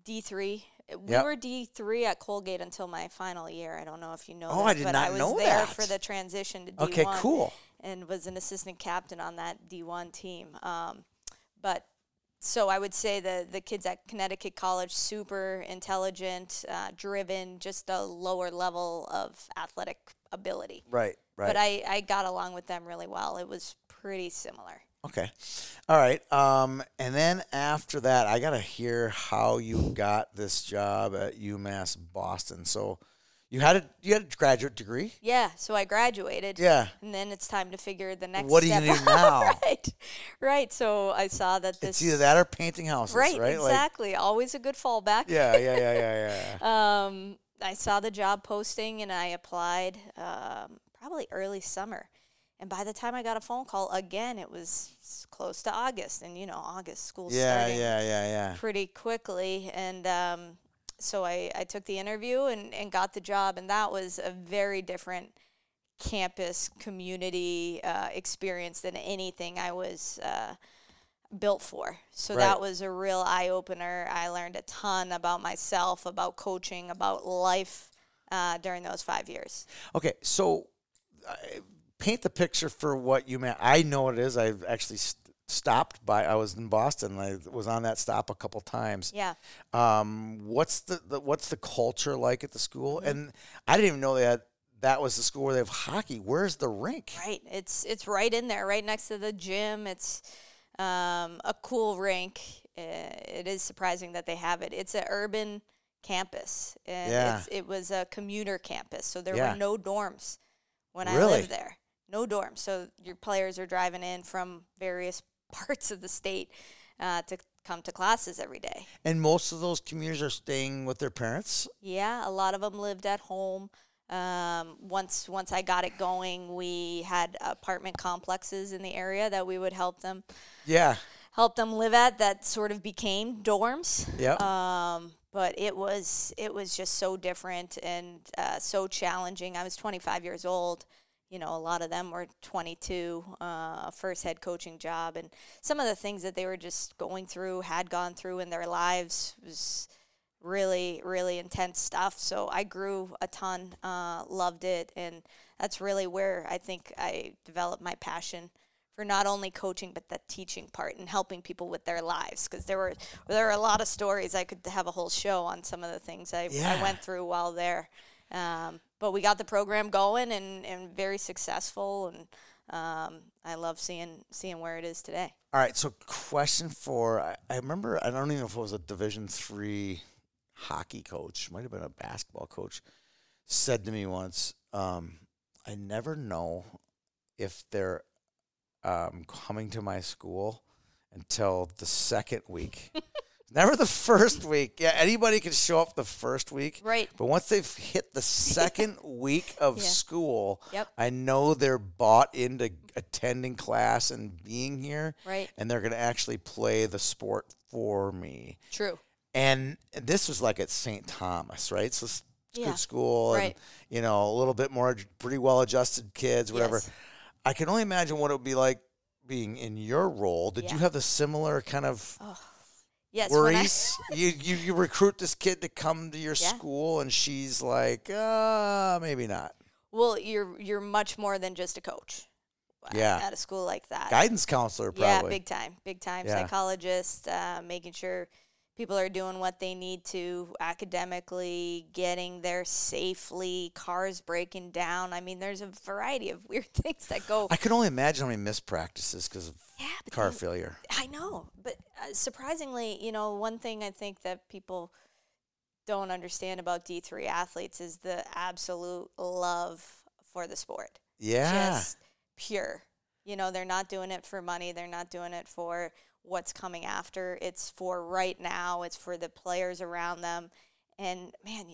Speaker 3: D three. We
Speaker 1: Yep.
Speaker 3: were D three at Colgate until my final year. I don't know if you know.
Speaker 1: Oh,
Speaker 3: that,
Speaker 1: I did
Speaker 3: but
Speaker 1: not
Speaker 3: I was
Speaker 1: know
Speaker 3: there
Speaker 1: that.
Speaker 3: for the transition to D one.
Speaker 1: Okay, cool.
Speaker 3: And was an assistant captain on that D one team. Um, but so I would say the the kids at Connecticut College super intelligent, uh, driven, just a lower level of athletic ability.
Speaker 1: Right. Right.
Speaker 3: But I I got along with them really well. It was pretty similar.
Speaker 1: Okay. All right. Um, and then after that, I got to hear how you got this job at UMass Boston. So you had a you had a graduate degree.
Speaker 3: Yeah, so I graduated.
Speaker 1: Yeah.
Speaker 3: And then it's time to figure the next
Speaker 1: What do you do now?
Speaker 3: right. Right. So I saw that this
Speaker 1: It's either that or painting houses,
Speaker 3: Right,
Speaker 1: right? Like,
Speaker 3: exactly. Always a good fallback.
Speaker 1: yeah, yeah, yeah, yeah, yeah.
Speaker 3: Um I saw the job posting and I applied um, probably early summer. And by the time I got a phone call again, it was close to August. And you know, August school
Speaker 1: yeah,
Speaker 3: starting
Speaker 1: yeah, yeah, yeah.
Speaker 3: pretty quickly. And um, so I, I took the interview and, and got the job. And that was a very different campus community uh, experience than anything I was uh, built for. So
Speaker 1: Right.
Speaker 3: that was a real eye opener. I learned a ton about myself, about coaching, about life uh, during those five years.
Speaker 1: Okay, so uh, paint the picture for what you meant. I know what it is. I've actually st- stopped by. I was in Boston. I was on that stop a couple times.
Speaker 3: Yeah.
Speaker 1: Um, what's the, the what's the culture like at the school?
Speaker 3: Mm-hmm.
Speaker 1: And I didn't even know that that was the school where they have hockey. Where's the rink?
Speaker 3: Right. It's it's right in there, right next to the gym. It's um, a cool rink. It is surprising that they have it. It's an urban campus. And
Speaker 1: Yeah.
Speaker 3: it's, it was a commuter campus, so there
Speaker 1: Yeah.
Speaker 3: were no dorms when I lived there. No dorms. So your players are driving in from various parts of the state uh, to come to classes every day.
Speaker 1: And most of those commuters are staying with their parents.
Speaker 3: Yeah, a lot of them lived at home. Um, once once I got it going, we had apartment complexes in the area that we would help them
Speaker 1: Yeah.
Speaker 3: help them live at. That sort of became dorms.
Speaker 1: Yeah.
Speaker 3: Um, but it was it was just so different and uh, so challenging. I was 25 years old. You know, a lot of them were 22, uh, first head coaching job, and some of the things that they were just going through, had gone through in their lives was really, really intense stuff. So I grew a ton, uh, loved it, and that's really where I think I developed my passion for not only coaching but the teaching part and helping people with their lives. Because there were there are a lot of stories. I could have a whole show on some of the things I,
Speaker 1: Yeah.
Speaker 3: I went through while there. Um, but we got the program going and, and very successful, and um, I love seeing seeing where it is today.
Speaker 1: All right. So, question for I, I remember. I don't even know if it was a Division three hockey coach. Might have been a basketball coach. said to me once, um, "I never know if they're um, coming to my school until the second week." Never the first week. Yeah, anybody can show up the first week.
Speaker 3: Right.
Speaker 1: But once they've hit the second week of
Speaker 3: Yeah.
Speaker 1: school,
Speaker 3: Yep.
Speaker 1: I know they're bought into attending class and being here.
Speaker 3: Right.
Speaker 1: And they're going to actually play the sport for me.
Speaker 3: True.
Speaker 1: And this was like at St. Thomas, right? So it's
Speaker 3: Yeah.
Speaker 1: good school and,
Speaker 3: Right.
Speaker 1: you know, a little bit more pretty well adjusted kids, whatever.
Speaker 3: Yes.
Speaker 1: I can only imagine what it would be like being in your role. Did you have the similar kind of
Speaker 3: Yes. when I-
Speaker 1: you, you you recruit this kid to come to your
Speaker 3: Yeah.
Speaker 1: school, and she's like, uh, maybe not.
Speaker 3: well, you're you're much more than just a coach.
Speaker 1: Yeah.
Speaker 3: At a school like that.
Speaker 1: Guidance counselor,
Speaker 3: Yeah, big time, big time
Speaker 1: Yeah.
Speaker 3: psychologist, uh, making sure people are doing what they need to academically, getting there safely, cars breaking down. I mean, there's a variety of weird things that go.
Speaker 1: I can only imagine how many missed practices because of
Speaker 3: yeah,
Speaker 1: car
Speaker 3: then-
Speaker 1: failure.
Speaker 3: I know, but uh, surprisingly, you know, one thing I think that people don't understand about D3 athletes is the absolute love for the sport.
Speaker 1: Yeah,
Speaker 3: just pure. You know, they're not doing it for money. They're not doing it for what's coming after. It's for right now. It's for the players around them. And man,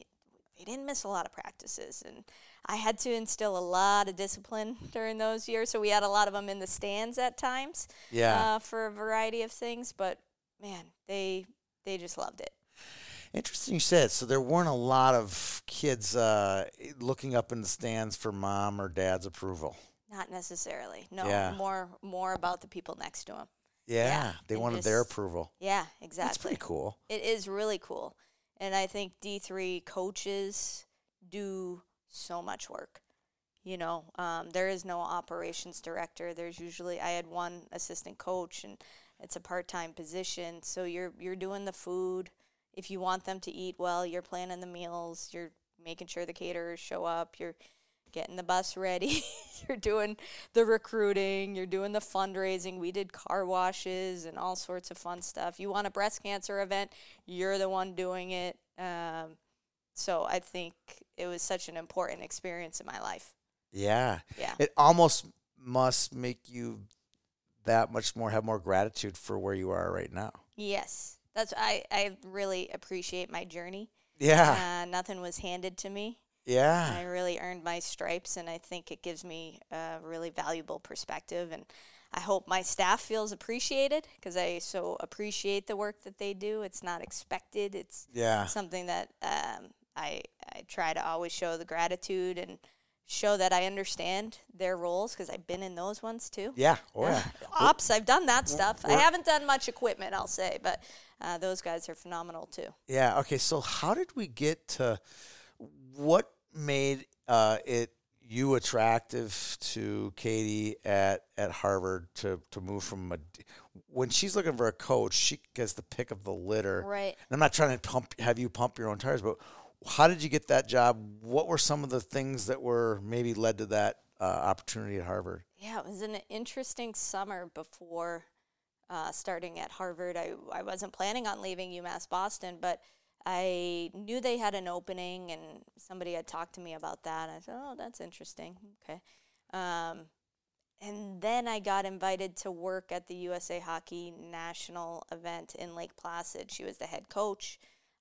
Speaker 3: they didn't miss a lot of practices. And I had to instill a lot of discipline during those years. So we had a lot of them in the stands at times
Speaker 1: yeah.
Speaker 3: uh, for a variety of things. But man, they they just loved it.
Speaker 1: Interesting you said. So there weren't a lot of kids uh, looking up in the stands for mom or dad's approval.
Speaker 3: Not necessarily. No,
Speaker 1: Yeah.
Speaker 3: more more about the people next to them.
Speaker 1: Yeah,
Speaker 3: Yeah,
Speaker 1: they wanted their approval.
Speaker 3: Yeah, exactly.
Speaker 1: That's pretty cool.
Speaker 3: It is really cool. And I think D3 coaches do so much work. You know, um, there is no operations director. There's usually I had one assistant coach, and it's a part-time position. So you're you're doing the food. If you want them to eat well, you're planning the meals. You're making sure the caterers show up. You're getting the bus ready. you're doing the recruiting. You're doing the fundraising. We did car washes and all sorts of fun stuff. You want a breast cancer event, you're the one doing it. Um, so I think it was such an important experience in my life.
Speaker 1: Yeah.
Speaker 3: Yeah.
Speaker 1: It almost must make you that much more have more gratitude for where you are right now.
Speaker 3: Yes. That's I, I really appreciate my journey.
Speaker 1: Yeah.
Speaker 3: Uh, nothing was handed to me.
Speaker 1: Yeah.
Speaker 3: I really earned my stripes, and I think it gives me a really valuable perspective. And I hope my staff feels appreciated because I so appreciate the work that they do. It's not expected. It's
Speaker 1: Yeah.
Speaker 3: something that um, I I try to always show the gratitude and show that I understand their roles because I've been in those ones too.
Speaker 1: Yeah. Oh yeah.
Speaker 3: Ops, I've done that stuff. I haven't done much equipment, I'll say, but uh, those guys are phenomenal too.
Speaker 1: Yeah. Okay. So how did we get to what made uh, it you attractive to Katey at, at Harvard to, to move from a when she's looking for a coach, she gets the pick of the litter.
Speaker 3: Right.
Speaker 1: And I'm not trying to pump have you pump your own tires, but how did you get that job? What were some of the things that were maybe led to that uh, opportunity at Harvard?
Speaker 3: Yeah, it was an interesting summer before uh, starting at Harvard. I, I wasn't planning on leaving UMass Boston, but I knew they had an opening, and somebody had talked to me about that. I said, "Oh, that's interesting." Okay, um, and then I got invited to work at the USA Hockey National event in Lake Placid. She was the head coach.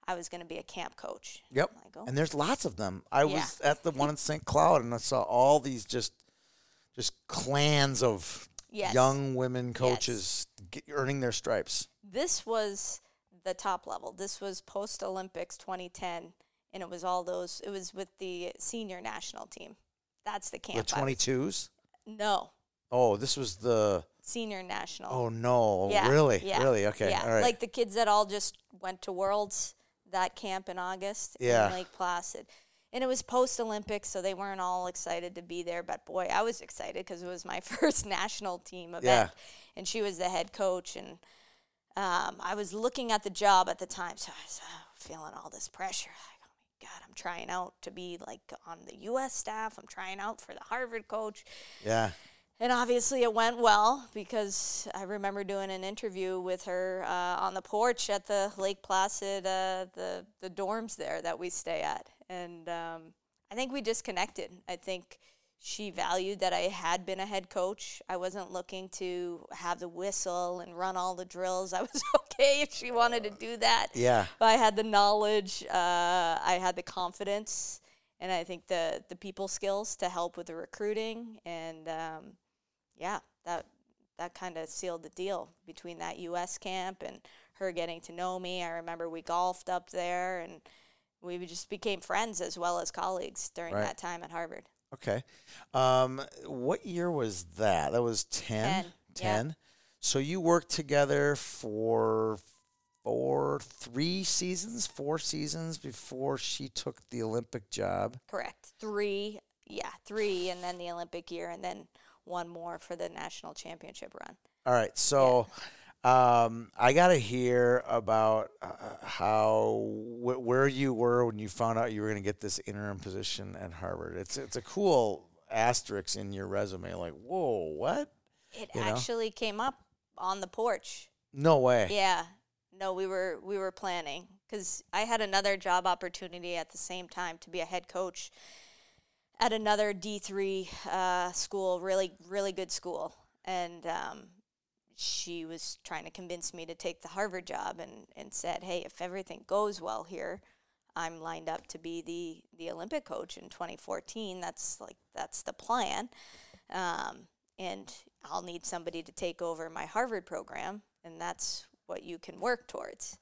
Speaker 3: I was going to be a camp coach.
Speaker 1: Yep.
Speaker 3: Like, oh,
Speaker 1: And there's lots of them. I
Speaker 3: Yeah.
Speaker 1: was at the one in St. Cloud and I saw all these just just clans of
Speaker 3: Yes.
Speaker 1: young women coaches get, earning their stripes.
Speaker 3: this was the top level. This was post Olympics 2010, and it was all those. It was with the senior national team. That's the camp.
Speaker 1: The 22s?
Speaker 3: No,
Speaker 1: Oh, this was the
Speaker 3: senior national.
Speaker 1: Oh no.
Speaker 3: yeah,
Speaker 1: really?
Speaker 3: yeah,
Speaker 1: Really? Okay.
Speaker 3: Yeah,
Speaker 1: All right.
Speaker 3: like the kids that all just went to Worlds that camp in August
Speaker 1: Yeah.
Speaker 3: in Lake Placid. And it was post Olympics, so they weren't all excited to be there. But boy, I was excited because it was my first national team event, and she was the head coach. And um, I was looking at the job at the time, so I was uh, feeling all this pressure. Like, oh my God, I'm trying out to be like on the U.S. staff. I'm trying out for the Harvard coach.
Speaker 1: yeah.
Speaker 3: And obviously, it went well because I remember doing an interview with her uh, on the porch at the Lake Placid, uh, the the dorms there that we stay at, and um, I think we just connected. I think she valued that I had been a head coach. I wasn't looking to have the whistle and run all the drills. I was okay if she wanted to do that.
Speaker 1: Yeah.
Speaker 3: But I had the knowledge, uh, I had the confidence, and I think the the people skills to help with the recruiting. And um, yeah, that that kind of sealed the deal between that U.S. camp and her getting to know me. I remember we golfed up there and we just became friends as well as colleagues during
Speaker 1: Right.
Speaker 3: that time at Harvard.
Speaker 1: Okay. Um, what year was that? That was 10?
Speaker 3: Ten, yeah.
Speaker 1: So you worked together for four, three seasons, four seasons before she took the Olympic job.
Speaker 3: Correct. Three, yeah, three, and then the Olympic year, and then one more for the national championship run.
Speaker 1: All right. So um, I got to hear about uh, how wh- where you were when you found out you were going to get this interim position at Harvard. It's it's a cool asterisk in your resume. Like, whoa, what?
Speaker 3: It
Speaker 1: You know?
Speaker 3: actually came up on the porch.
Speaker 1: No way.
Speaker 3: Yeah. No, we were we were planning because I had another job opportunity at the same time to be a head coach at another D three uh, school, really really good school, and um, she was trying to convince me to take the Harvard job, and and said, hey, if everything goes well here. I'm lined up to be the, the Olympic coach in 2014. That's like that's the plan, um, and I'll need somebody to take over my Harvard program, and that's what you can work towards.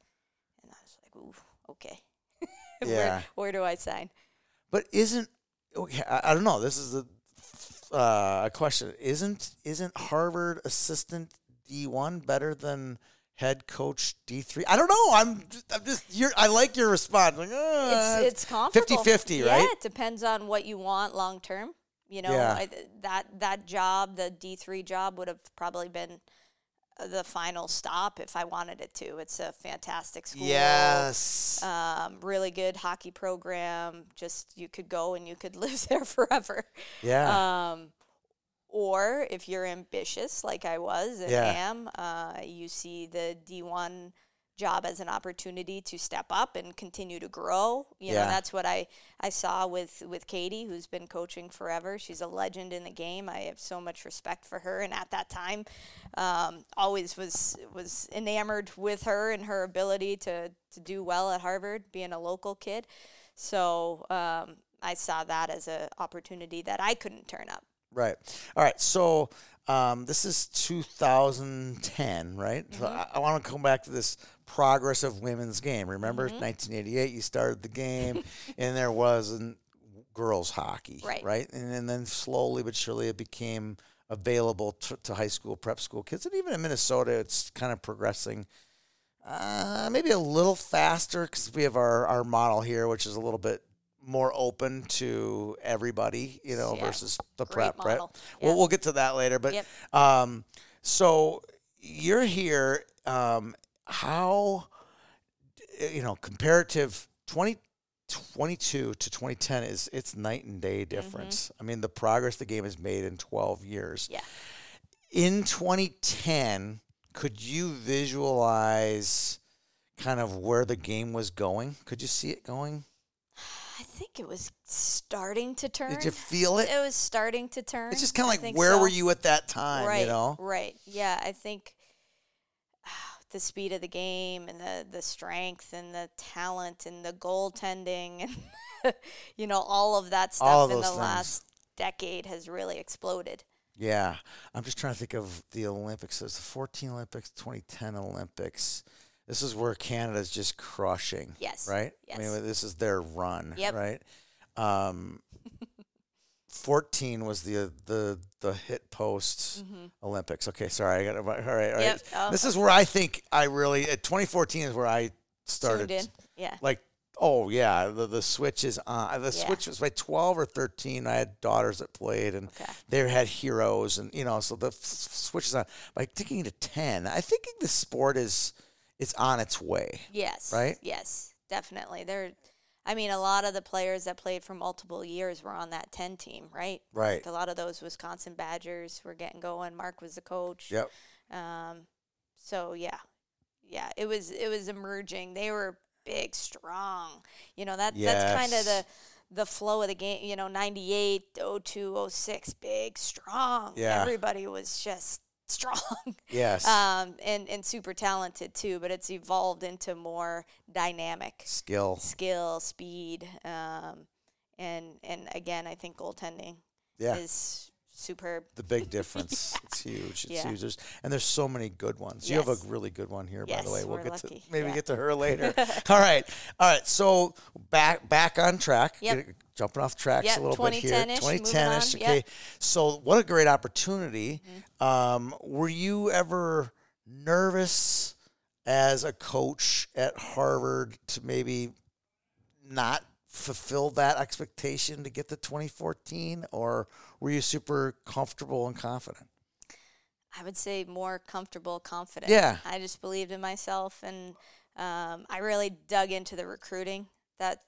Speaker 3: And I was like, ooh, okay.
Speaker 1: Yeah.
Speaker 3: where, where do I sign?
Speaker 1: But isn't okay? I, I don't know. This is a uh, a question. Isn't isn't Harvard assistant D one better than head coach D three? I don't know. I'm just, I'm just you're, I like your response. Like, uh,
Speaker 3: It's it's comparable.
Speaker 1: 50-50,
Speaker 3: Yeah,
Speaker 1: right?
Speaker 3: it depends on what you want long term. You know,
Speaker 1: Yeah.
Speaker 3: I, that that job, the D three job, would have probably been the final stop if I wanted it to. It's a fantastic school.
Speaker 1: Yes.
Speaker 3: Um, really good hockey program. Just you could go and you could live there forever.
Speaker 1: yeah.
Speaker 3: Um, or if you're ambitious, like I was and
Speaker 1: Yeah.
Speaker 3: am, uh, you see the D1 job as an opportunity to step up and continue to grow. You
Speaker 1: Yeah.
Speaker 3: know, that's what I, I saw with, with Katey, who's been coaching forever. She's a legend in the game. I have so much respect for her. And at that time, um, always was was enamored with her and her ability to, to do well at Harvard, being a local kid. So um, I saw that as an opportunity that I couldn't turn up.
Speaker 1: Right. All right. So um, this is 2010, right? So
Speaker 3: Mm-hmm.
Speaker 1: I, I want to come back to this progress of women's game. Remember,
Speaker 3: Mm-hmm.
Speaker 1: 1988, you started the game, and there wasn't girls hockey,
Speaker 3: Right.
Speaker 1: Right. And, then then slowly but surely it became available to, to high school, prep school kids, and even in Minnesota, it's kind of progressing. Uh, maybe a little faster because we have our, our model here, which is a little bit more open to everybody, you know,
Speaker 3: Yeah.
Speaker 1: versus the
Speaker 3: Great
Speaker 1: prep, right?
Speaker 3: model.
Speaker 1: We'll,
Speaker 3: Yeah.
Speaker 1: we'll get to that later. But
Speaker 3: Yep.
Speaker 1: um, so you're here. Um, how, you know, comparative 2022 to 2010 is it's night and day difference. I mean, the progress the game has made in 12 years.
Speaker 3: Yeah.
Speaker 1: In 2010, could you visualize kind of where the game was going? Could you see it going?
Speaker 3: I think it was starting to turn.
Speaker 1: Did you feel it?
Speaker 3: It was starting to turn.
Speaker 1: It's just kind of like, where
Speaker 3: so.
Speaker 1: were you at that time?
Speaker 3: Right.
Speaker 1: You know?
Speaker 3: Right. Yeah. I think ah, the speed of the game and the the strength and the talent and the goaltending and you know all of that stuff
Speaker 1: of
Speaker 3: in the
Speaker 1: things.
Speaker 3: last decade has really exploded.
Speaker 1: Yeah, I'm just trying to think of the Olympics. There's the 14 Olympics, 2010 Olympics. This is where Canada's just crushing.
Speaker 3: Yes,
Speaker 1: Right. I
Speaker 3: yes.
Speaker 1: mean, this is their run.
Speaker 3: Yep.
Speaker 1: Right. Um, 14 was the the the hit post Olympics. Okay, sorry, I got. All right, all right.
Speaker 3: Mm-hmm. Yep, oh.
Speaker 1: This is where I think I really. At 2014 is where I started.
Speaker 3: Yeah.
Speaker 1: Like, oh yeah, the the switch is on. The
Speaker 3: Yeah.
Speaker 1: switch was by 12 or 13. I had daughters that played, and
Speaker 3: Okay.
Speaker 1: they had heroes, and you know, so the f- switch is on. By taking it to 10, I think the sport is it's on its way.
Speaker 3: Yes.
Speaker 1: Right?
Speaker 3: Yes, definitely. There I mean a lot of the players that played for multiple years were on that 10 team, right?
Speaker 1: Right.
Speaker 3: Like a lot of those Wisconsin Badgers were getting going. Mark was the coach.
Speaker 1: Yep.
Speaker 3: Um so yeah. Yeah, it was it was emerging. They were big, strong. You know, that that's kind of the the flow of the game, you know, 98, 02, 06, big, strong.
Speaker 1: Yeah.
Speaker 3: Everybody was just strong.
Speaker 1: Yes.
Speaker 3: um, and, and super talented too, but it's evolved into more dynamic
Speaker 1: Skill.
Speaker 3: skill, speed. Um, and, and again, I think goaltending
Speaker 1: Yeah.
Speaker 3: is superb.
Speaker 1: the big difference. It's huge. It's
Speaker 3: Yeah.
Speaker 1: huge. There's, and there's so many good ones. You have a really good one here, by the way. We'll get
Speaker 3: lucky.
Speaker 1: to maybe
Speaker 3: Yeah.
Speaker 1: get to her later. All right, all right. So back back on track.
Speaker 3: Yep.
Speaker 1: Jumping off tracks
Speaker 3: Yep,
Speaker 1: a little bit here.
Speaker 3: 2010-ish,
Speaker 1: 2010ish. Okay.
Speaker 3: yep.
Speaker 1: So what a great opportunity.
Speaker 3: Mm-hmm.
Speaker 1: Um, were you ever nervous as a coach at Harvard to maybe not fulfill that expectation to get to 2014 or were you super comfortable and confident
Speaker 3: I would say more comfortable, confident.
Speaker 1: Yeah.
Speaker 3: I just believed in myself, and um, I really dug into the recruiting. That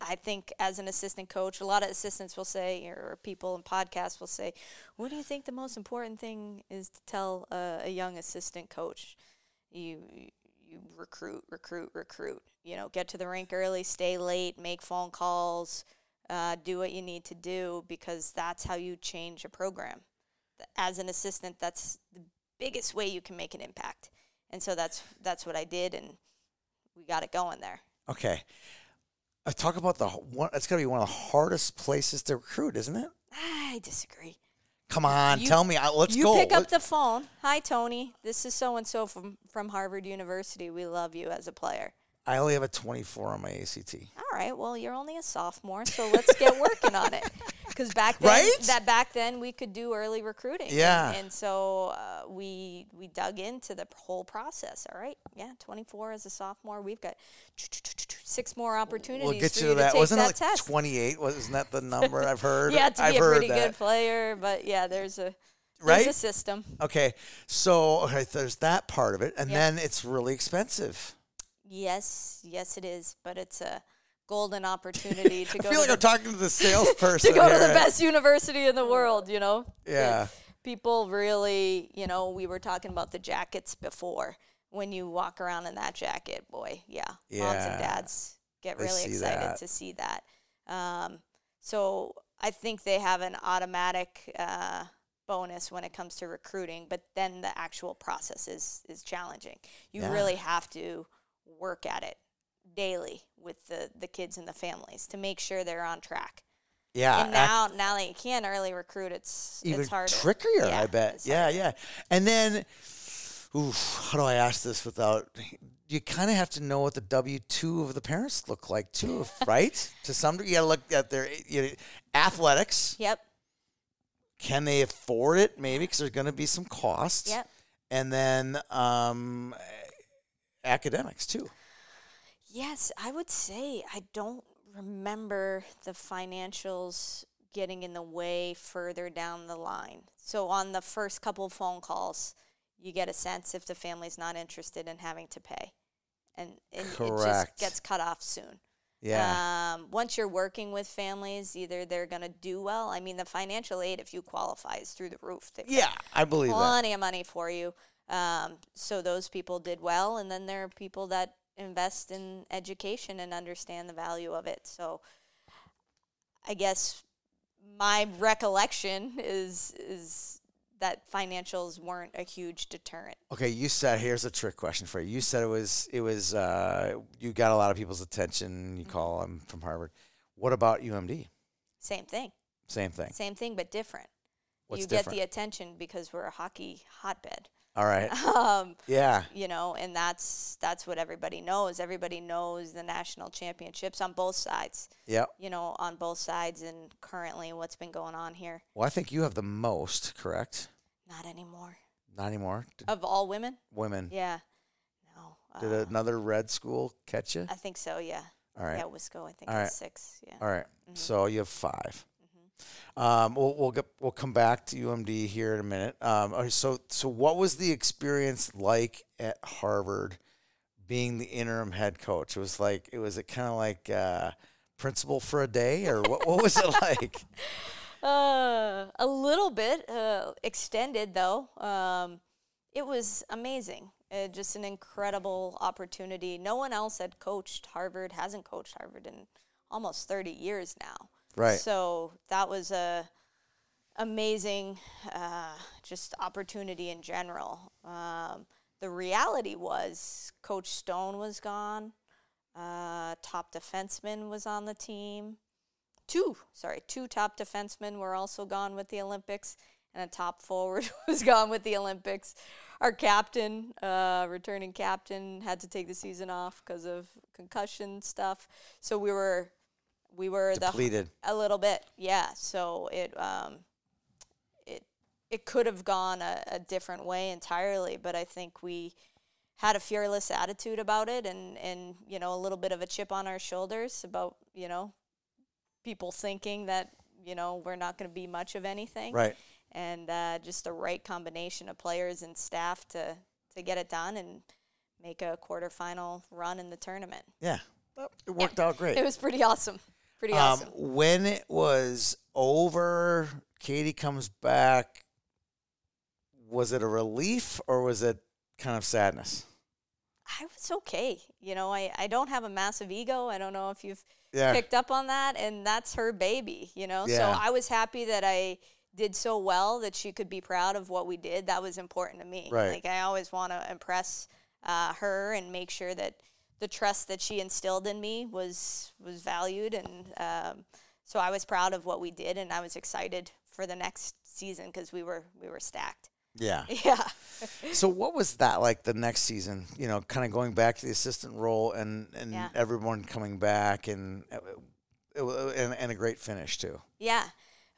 Speaker 3: I think, as an assistant coach, a lot of assistants will say, or people in podcasts will say, "What do you think the most important thing is to tell a, a young assistant coach?" You you recruit, recruit, recruit. You know, get to the rink early, stay late, make phone calls, uh, do what you need to do because that's how you change a program as an assistant, that's the biggest way you can make an impact. And so that's that's what I did, and we got it going there.
Speaker 1: okay uh, talk about the one it's got to be one of the hardest places to recruit isn't it
Speaker 3: I disagree.
Speaker 1: Come on
Speaker 3: You-
Speaker 1: tell me I, let's
Speaker 3: you
Speaker 1: go
Speaker 3: pick up the phone. Hi, Tony. This is so and so from from Harvard University. We love you as a player.
Speaker 1: i only have a 24 on my ACT
Speaker 3: All right. Well, you're only a sophomore, so let's get working on it. Because back then,
Speaker 1: Right?
Speaker 3: that back then we could do early recruiting. and-
Speaker 1: Yeah.
Speaker 3: And, so uh, we we dug into the whole process. All right. Yeah. 24 as a sophomore, we've got six more opportunities.
Speaker 1: we'll get you to that
Speaker 3: take
Speaker 1: wasn't
Speaker 3: that
Speaker 1: it like
Speaker 3: test.
Speaker 1: 28 wasn't that the number i've heard
Speaker 3: Yeah, to
Speaker 1: i've
Speaker 3: be a
Speaker 1: heard
Speaker 3: pretty
Speaker 1: that
Speaker 3: good player, but yeah, there's a
Speaker 1: Right?
Speaker 3: there's a system.
Speaker 1: okay so okay, there's that part of it and
Speaker 3: Yep.
Speaker 1: then it's really expensive
Speaker 3: Yes, yes, it is, but it's a golden opportunity to go.
Speaker 1: i feel
Speaker 3: to
Speaker 1: like
Speaker 3: the
Speaker 1: i'm talking to the salesperson
Speaker 3: to go to the best university in the world, you know?
Speaker 1: Yeah.
Speaker 3: That People really, you know, we were talking about the jackets before. When you walk around in that jacket, boy, yeah. Moms and dads get
Speaker 1: They
Speaker 3: really excited
Speaker 1: that.
Speaker 3: to see that. Um, so I think they have an automatic uh, bonus when it comes to recruiting, but then the actual process is, is challenging. You
Speaker 1: Yeah.
Speaker 3: really have to work at it daily with the, the kids and the families to make sure they're on track
Speaker 1: yeah
Speaker 3: and now, now that you can early recruit, it's
Speaker 1: even
Speaker 3: it's harder.
Speaker 1: trickier,
Speaker 3: Yeah,
Speaker 1: I bet. Yeah,
Speaker 3: harder.
Speaker 1: yeah. And then, oof, how do I ask this without? You kind of have to know what the W two of the parents look like too, right? To some degree, you got to look at their you know, athletics.
Speaker 3: Yep.
Speaker 1: Can they afford it? Maybe because there's going to be some costs.
Speaker 3: Yep.
Speaker 1: And then um, academics too.
Speaker 3: Yes, I would say I don't remember the financials getting in the way further down the line. So on the first couple of phone calls, you get a sense if the family's not interested in having to pay. And, and it just gets cut off soon.
Speaker 1: Yeah.
Speaker 3: Um, once you're working with families, either they're going to do well. I mean, the financial aid, if you qualify, is through the roof. They've
Speaker 1: yeah, I believe that.
Speaker 3: plenty of money for you. Um, so those people did well, and then there are people that invest in education and understand the value of it. So I guess my recollection is is that financials weren't a huge deterrent.
Speaker 1: Okay, you said here's a trick question for you. You said it was it was uh, you got a lot of people's attention.
Speaker 3: Mm-hmm.
Speaker 1: You call them from Harvard. What about UMD?
Speaker 3: Same thing,
Speaker 1: Same thing.
Speaker 3: same thing, but different.
Speaker 1: What's
Speaker 3: you
Speaker 1: different?
Speaker 3: get the attention because we're a hockey hotbed.
Speaker 1: All right.
Speaker 3: Um,
Speaker 1: Yeah.
Speaker 3: you know, and that's that's what everybody knows. Everybody knows the national championships on both sides.
Speaker 1: Yeah.
Speaker 3: You know, on both sides, and currently what's been going on here.
Speaker 1: Well, I think you have the most. Correct.
Speaker 3: Not anymore.
Speaker 1: Not anymore. Did
Speaker 3: Of all women,
Speaker 1: women.
Speaker 3: yeah, no.
Speaker 1: Did
Speaker 3: uh,
Speaker 1: another red school catch you?
Speaker 3: I think so. Yeah.
Speaker 1: All right.
Speaker 3: Yeah, Wisco. I think
Speaker 1: All
Speaker 3: was six. Yeah.
Speaker 1: All right.
Speaker 3: Mm-hmm.
Speaker 1: So you have 5 Um, we'll we'll get we'll come back to UMD here in a minute. Um, so so what was the experience like at Harvard, being the interim head coach? It was like it was it kind of like uh, principal for a day, or what? What was it like?
Speaker 3: Uh, a little bit uh, extended though. Um, it was amazing. Uh, just an incredible opportunity. No one else had coached Harvard, hasn't coached Harvard in almost 30 years now.
Speaker 1: Right.
Speaker 3: So that was a amazing uh, just opportunity in general. Um, the reality was Coach Stone was gone. Uh, top defenseman was on the team. Two, sorry, two top defensemen were also gone with the Olympics, and a top forward was gone with the Olympics. Our captain, uh, returning captain, had to take the season off because of concussion stuff. So we were, we were
Speaker 1: Depleted.
Speaker 3: the a little bit, yeah. So it, um, it, it could have gone a, a different way entirely, but I think we had a fearless attitude about it and and you know a little bit of a chip on our shoulders about you know people thinking that you know we're not going to be much of anything
Speaker 1: Right.
Speaker 3: and uh, just the right combination of players and staff to to get it done and make a quarterfinal run in the tournament
Speaker 1: Yeah. It worked out great.
Speaker 3: it was pretty awesome pretty
Speaker 1: Um, when it was over, Katie comes back. Was it a relief or was it kind of sadness?
Speaker 3: i was okay you know i i don't have a massive ego i don't know if you've
Speaker 1: Yeah.
Speaker 3: picked up on that and that's her baby you know so i was happy that i did so well that she could be proud of what we did that was important to me
Speaker 1: Right.
Speaker 3: like i always want to impress uh, her and make sure that the trust that she instilled in me was was valued and um, so i was proud of what we did and i was excited for the next season because we were we were stacked
Speaker 1: Yeah.
Speaker 3: yeah
Speaker 1: So what was that like the next season? You know, kind of going back to the assistant role and and
Speaker 3: Yeah.
Speaker 1: everyone coming back and it, it, and, and a great finish too.
Speaker 3: Yeah.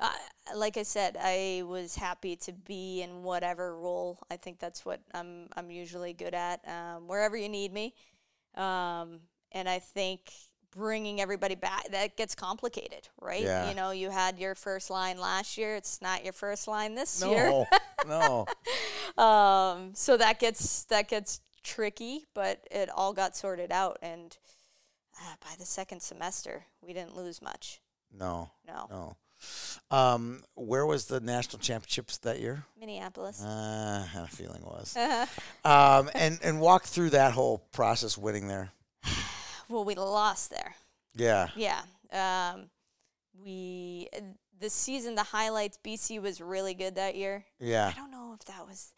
Speaker 3: Uh, like I said, I was happy to be in whatever role. I think that's what I'm I'm usually good at. Um, wherever you need me, um, and I think bringing everybody back that gets complicated, right?
Speaker 1: Yeah.
Speaker 3: You know, you had your first line last year. It's not your first line this year.
Speaker 1: No, no.
Speaker 3: Um, so that gets that gets tricky, but it all got sorted out, and uh, by the second semester, we didn't lose much.
Speaker 1: No,
Speaker 3: No,
Speaker 1: no. Um, where was the national championships that year?
Speaker 3: Minneapolis.
Speaker 1: Uh, I had a feeling it was. um, and and walk through that whole process, winning there.
Speaker 3: well, we lost there.
Speaker 1: Yeah,
Speaker 3: Yeah. Um, we the season, the highlights. BC was really good that year.
Speaker 1: yeah.
Speaker 3: I don't know if that was.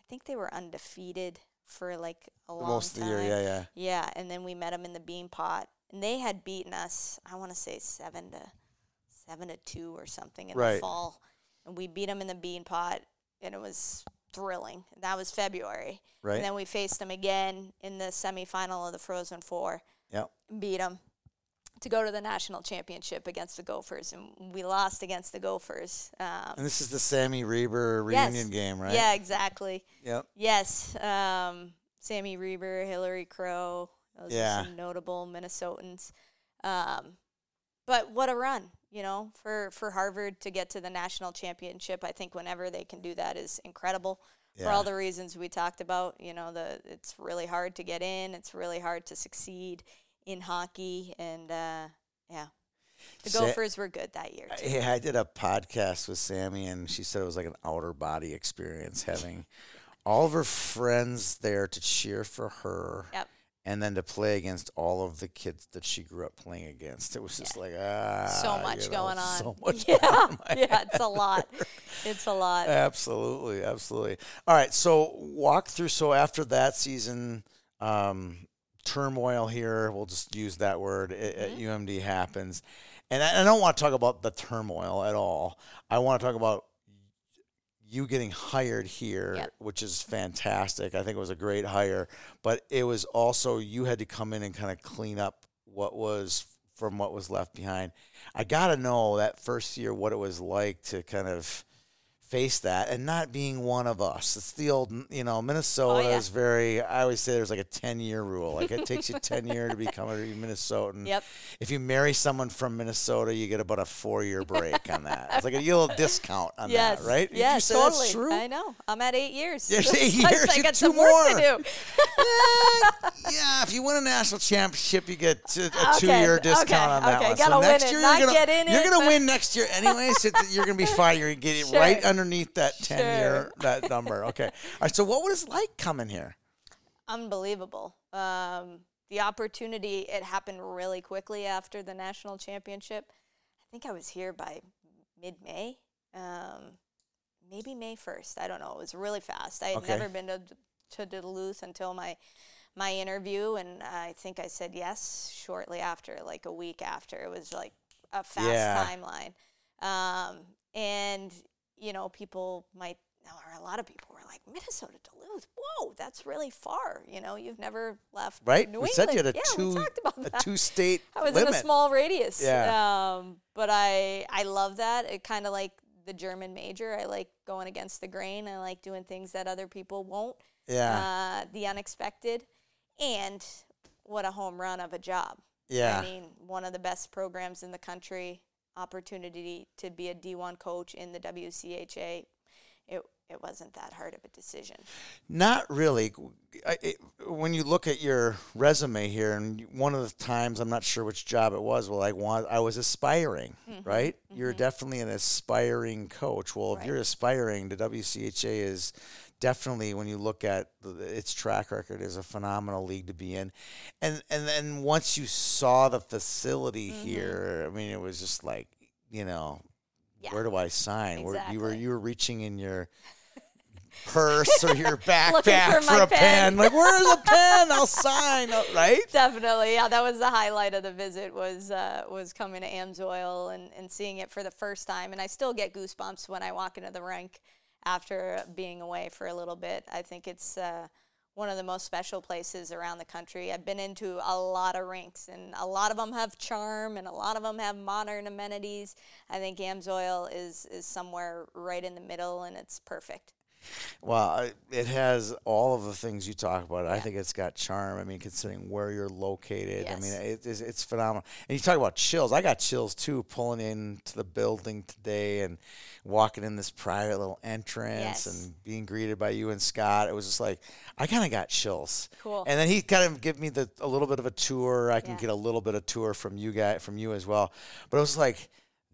Speaker 3: I think they were undefeated for like a long
Speaker 1: Most of
Speaker 3: time.
Speaker 1: the year, yeah, yeah.
Speaker 3: Yeah, and then we met them in the Beanpot, and they had beaten us. I want to say seven to seven to two or something in
Speaker 1: Right.
Speaker 3: the fall, and we beat them in the Beanpot, and it was thrilling. That was February,
Speaker 1: Right.
Speaker 3: and then we faced them again in the semifinal of the Frozen Four
Speaker 1: Yep.
Speaker 3: beat them to go to the national championship against the Gophers, and we lost against the Gophers. Um,
Speaker 1: And this is the Sammy Reber
Speaker 3: yes.
Speaker 1: reunion game, right?
Speaker 3: Yeah, exactly.
Speaker 1: Yep.
Speaker 3: Yes, um, Sammy Reber, Hillary Crowe. Those
Speaker 1: Yeah.
Speaker 3: are some notable Minnesotans. Um, but what a run, you know, for, for Harvard to get to the national championship. I think whenever they can do that is incredible for all the reasons we talked about. You know, the it's really hard to get in. It's really hard to succeed in hockey, and uh, yeah, the
Speaker 1: Sa-
Speaker 3: Gophers were good that year. Too.
Speaker 1: Yeah, I did a podcast with Sammy, and she said it was like an outer body experience having all of her friends there to cheer for her,
Speaker 3: Yep.
Speaker 1: And then to play against all of the kids that she grew up playing against. It was just like ah,
Speaker 3: So much
Speaker 1: you know,
Speaker 3: going on.
Speaker 1: So much
Speaker 3: yeah,
Speaker 1: going on.
Speaker 3: yeah, it's a lot. It's a lot.
Speaker 1: Absolutely, absolutely. All right, so walk through. So after that season, um, turmoil here. We'll just use that word at, at
Speaker 3: Mm-hmm.
Speaker 1: UMD happens, and I, I don't want to talk about the turmoil at all. I want to talk about you getting hired here,
Speaker 3: Yep.
Speaker 1: which is fantastic. I think it was a great hire, but it was also you had to come in and kind of clean up what was from what was left behind. I got to know that first year what it was like to kind of face that and not being one of us. It's the old, you know, oh, Minnesota
Speaker 3: Oh, yeah.
Speaker 1: is very, I always say there's like a 10 year rule. Like it takes you 10 years to become a Minnesotan.
Speaker 3: Yep.
Speaker 1: If you marry someone from Minnesota, you get about a four year break on that. It's like a little discount on
Speaker 3: Yes.
Speaker 1: that, right?
Speaker 3: Yeah,
Speaker 1: you
Speaker 3: totally.
Speaker 1: That's true?
Speaker 3: I know. I'm at eight years.
Speaker 1: There's eight
Speaker 3: I
Speaker 1: years. You
Speaker 3: got
Speaker 1: have
Speaker 3: some
Speaker 1: two
Speaker 3: work to do.
Speaker 1: yeah, if you win a national championship, you get a
Speaker 3: Okay,
Speaker 1: two-year discount
Speaker 3: okay,
Speaker 1: on that
Speaker 3: okay,
Speaker 1: one.
Speaker 3: gotta
Speaker 1: so
Speaker 3: win
Speaker 1: next
Speaker 3: it,
Speaker 1: year
Speaker 3: not
Speaker 1: you're gonna
Speaker 3: get in
Speaker 1: you're gonna win next year anyway. So you're gonna be fine. You're gonna get it
Speaker 3: Sure.
Speaker 1: right underneath that ten-year that number. Okay. All right. So what was it like coming here?
Speaker 3: Unbelievable. Um, the opportunity it happened really quickly after the national championship. I think I was here by mid May, um, maybe May first. I don't know. It was really fast. I had
Speaker 1: Okay.
Speaker 3: never been to to Duluth until my my interview, and I think I said yes shortly after, like a week after. It was like a fast
Speaker 1: Yeah.
Speaker 3: timeline, um, and you know, people might, or a lot of people were like, Minnesota Duluth, whoa, that's really far. You know, you've never left
Speaker 1: Right?
Speaker 3: New
Speaker 1: we
Speaker 3: England.
Speaker 1: said you had a
Speaker 3: yeah,
Speaker 1: two
Speaker 3: we talked about
Speaker 1: a
Speaker 3: that.
Speaker 1: two state
Speaker 3: I was
Speaker 1: limit.
Speaker 3: in a small radius.
Speaker 1: Yeah.
Speaker 3: Um, but I I love that. It kind of like the German major. I like going against the grain. I like doing things that other people won't.
Speaker 1: yeah.
Speaker 3: Uh, the unexpected, and what a home run of a job.
Speaker 1: yeah.
Speaker 3: I mean, one of the best programs in the country. Opportunity to be a D1 coach in the WCHA. It it wasn't that hard of a decision.
Speaker 1: Not really. I, it, when you look at your resume here, and one of the times I'm not sure which job it was. Well, I want I was aspiring, mm-hmm. right? You're mm-hmm. definitely an aspiring coach. Well, if
Speaker 3: Right.
Speaker 1: you're aspiring, the WCHA is definitely when you look at the, its track record is a phenomenal league to be in, and and then once you saw the facility here, I mean, it was just like you know.
Speaker 3: Yeah.
Speaker 1: Where do I sign? Where you were you were reaching in your purse or your backpack
Speaker 3: for
Speaker 1: for, a pen.
Speaker 3: pen.
Speaker 1: Like, where's a pen? I'll sign. Right?
Speaker 3: Definitely, yeah. That was the highlight of the visit was uh, was coming to Amsoil and, and seeing it for the first time. And I still get goosebumps when I walk into the rink after being away for a little bit. I think it's uh, one of the most special places around the country. I've been into a lot of rinks, and a lot of them have charm, and a lot of them have modern amenities. I think Amsoil is is somewhere right in the middle, and it's perfect.
Speaker 1: Well, it has all of the things you talk about. I think it's got charm. I mean, considering where you're located, I mean, it, it's, it's phenomenal. And you talk about chills. I got chills too, pulling into the building today and walking in this private little entrance
Speaker 3: Yes.
Speaker 1: and being greeted by you and Scott. It was just like I kind of got chills.
Speaker 3: Cool.
Speaker 1: And then he kind of give me the a little bit of a tour. I can
Speaker 3: Yeah.
Speaker 1: get a little bit of tour from you guys, from you as well. But it was like,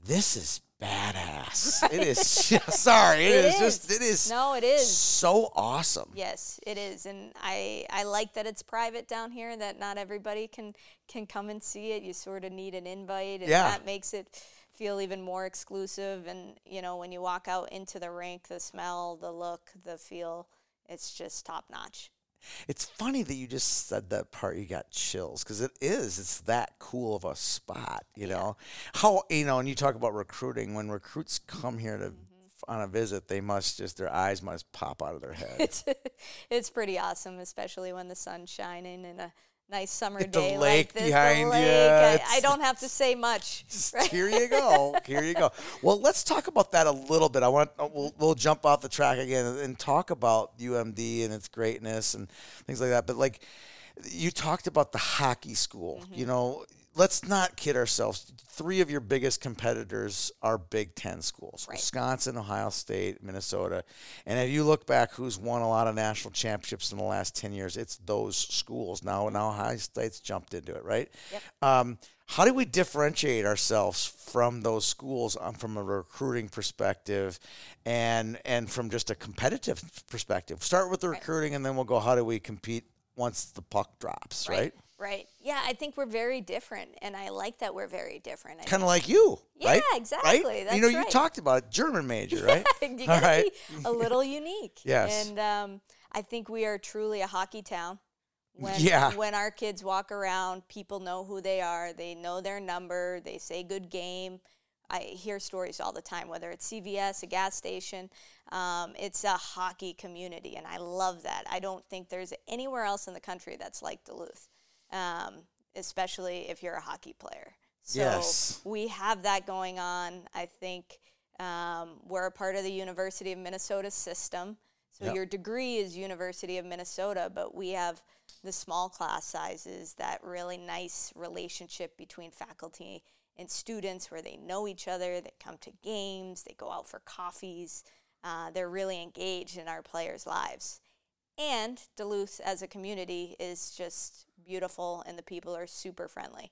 Speaker 1: this is badass. It is. sorry,
Speaker 3: It
Speaker 1: it is, just. It is
Speaker 3: No, it is.
Speaker 1: so awesome.
Speaker 3: Yes, it is, and I I like that it's private down here. That not everybody can can come and see it. You sort of need an invite, and
Speaker 1: Yeah.
Speaker 3: that makes it feel even more exclusive. And you know, when you walk out into the rink, the smell, the look, the feel, it's just top notch.
Speaker 1: It's funny that you just said that part. You got chills because it is. It's that cool of a spot. You know how you know. And you talk about recruiting. When recruits come here to
Speaker 3: Mm-hmm.
Speaker 1: on a visit, they must just their eyes must pop out of their head.
Speaker 3: It's it's pretty awesome, especially when the sun's shining and a nice summer
Speaker 1: Get the
Speaker 3: day
Speaker 1: lake
Speaker 3: like this.
Speaker 1: behind
Speaker 3: the lake. I, I don't have to say much. Right?
Speaker 1: Here you go. Here you go. Well, let's talk about that a little bit. I want uh, we'll, we'll jump off the track again and, and talk about UMD and its greatness and things like that. But like you talked about the hockey school.
Speaker 3: Mm-hmm.
Speaker 1: You know, let's not kid ourselves. Three of your biggest competitors are Big Ten schools:
Speaker 3: Right.
Speaker 1: Wisconsin, Ohio State, Minnesota. And if you look back, who's won a lot of national championships in the last ten years? It's those schools. Now, now Ohio State's jumped into it, right?
Speaker 3: Yep.
Speaker 1: Um, how do we differentiate ourselves from those schools um, from a recruiting perspective and and from just a competitive perspective? Start with the recruiting and then we'll go how do we compete once the puck drops, right?
Speaker 3: Right. Yeah, I think we're very different, and I like that we're very different.
Speaker 1: Kind of like you,
Speaker 3: Yeah,
Speaker 1: right?
Speaker 3: exactly.
Speaker 1: Right?
Speaker 3: That's
Speaker 1: you know, you
Speaker 3: right.
Speaker 1: talked about it, German major, right?
Speaker 3: you
Speaker 1: All
Speaker 3: be a little unique.
Speaker 1: Yes.
Speaker 3: And um, I think we are truly a hockey town. When,
Speaker 1: Yeah.
Speaker 3: when our kids walk around, people know who they are. They know their number. They say good game. I hear stories all the time, whether it's CVS, a gas station. Um, it's a hockey community, and I love that. I don't think there's anywhere else in the country that's like Duluth, um, especially if you're a hockey player. So
Speaker 1: Yes.
Speaker 3: we have that going on. I think um, we're a part of the University of Minnesota system. So
Speaker 1: Yep.
Speaker 3: your degree is University of Minnesota, but we have the small class sizes, that really nice relationship between faculty and students where they know each other, they come to games, they go out for coffees. Uh, they're really engaged in our players' lives. And Duluth as a community is just beautiful, and the people are super friendly.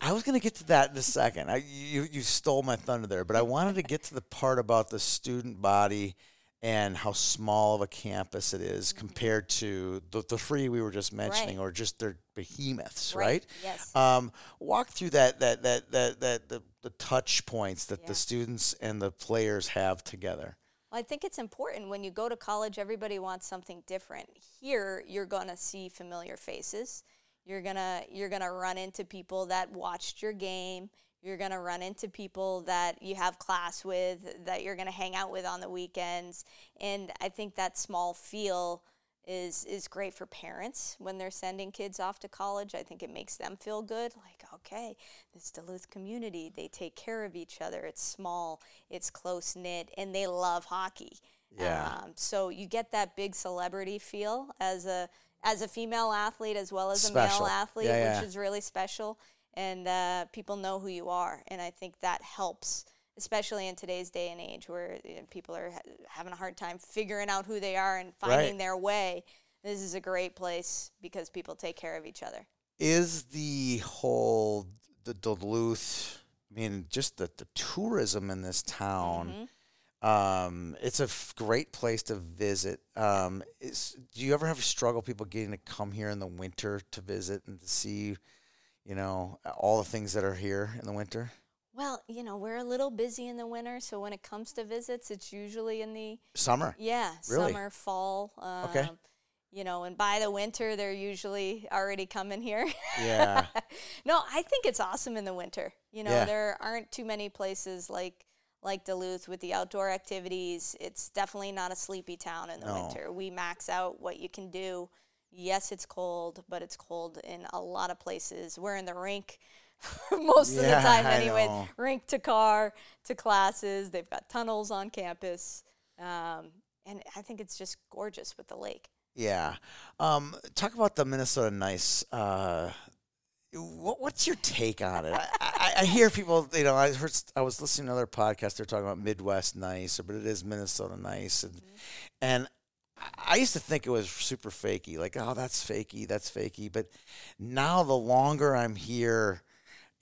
Speaker 1: I was going to get to that in a second. I, you you stole my thunder there, but I wanted to get to the part about the student body and how small of a campus it is compared to the, the three we were just mentioning,
Speaker 3: Right.
Speaker 1: or just their behemoths,
Speaker 3: Right,
Speaker 1: right?
Speaker 3: yes.
Speaker 1: Um, walk through that that that that that the, the touch points that
Speaker 3: Yeah.
Speaker 1: the students and the players have together.
Speaker 3: I think it's important when you go to college, everybody wants something different. Here, you're going to see familiar faces. You're going to you're going to run into people that watched your game. You're going to run into people that you have class with, that you're going to hang out with on the weekends. And I think that small feel is is great for parents when they're sending kids off to college. I think it makes them feel good. Like, okay, this Duluth community, they take care of each other. It's small, it's close knit, and they love hockey.
Speaker 1: Yeah.
Speaker 3: Um, so you get that big celebrity feel as a as a female athlete as well as a male athlete,
Speaker 1: Yeah, yeah.
Speaker 3: which is really special. And uh, people know who you are, and I think that helps, especially in today's day and age where you know, people are ha- having a hard time figuring out who they are and finding
Speaker 1: Right.
Speaker 3: their way. This is a great place because people take care of each other.
Speaker 1: Is the whole the Duluth? I mean, just the the tourism in this town.
Speaker 3: Mm-hmm.
Speaker 1: Um, it's a f- great place to visit. Um, is, do you ever have a struggle people getting to come here in the winter to visit and to see, you know, all the things that are here in the winter?
Speaker 3: Well, you know, we're a little busy in the winter, so when it comes to visits, it's usually in the
Speaker 1: Summer.
Speaker 3: Yeah,
Speaker 1: Really?
Speaker 3: summer, fall. Um,
Speaker 1: Okay.
Speaker 3: You know, and by the winter, they're usually already coming here.
Speaker 1: Yeah.
Speaker 3: no, I think it's awesome in the winter. You know,
Speaker 1: Yeah.
Speaker 3: there aren't too many places like like Duluth with the outdoor activities. It's definitely not a sleepy town in the
Speaker 1: No.
Speaker 3: winter. We max out what you can do. Yes, it's cold, but it's cold in a lot of places. We're in the rink most of the time anyway. Rink to car to classes. They've got tunnels on campus. Um, and I think it's just gorgeous with the lake.
Speaker 1: Yeah. Um, talk about the Minnesota Nice. Uh, what, what's your take on it? I, I, I hear people, you know, I heard, I was listening to another podcast. They're talking about Midwest Nice, but it is Minnesota Nice, and and I- I used to think it was super fakey, like oh that's fakey, that's fakey. But now the longer I'm here,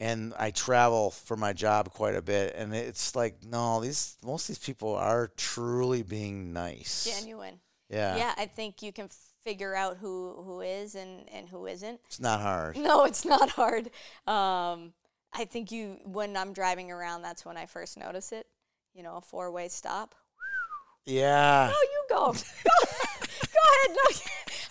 Speaker 1: and I travel for my job quite a bit, and it's like no, these most of these people are truly being nice.
Speaker 3: Genuine.
Speaker 1: Yeah.
Speaker 3: Yeah, I think you can figure out who, who is and, and who isn't.
Speaker 1: It's not hard.
Speaker 3: No, it's not hard. Um, I think you when I'm driving around, that's when I first notice it. You know, a four way stop.
Speaker 1: Yeah.
Speaker 3: Oh, you go. go, go ahead. No,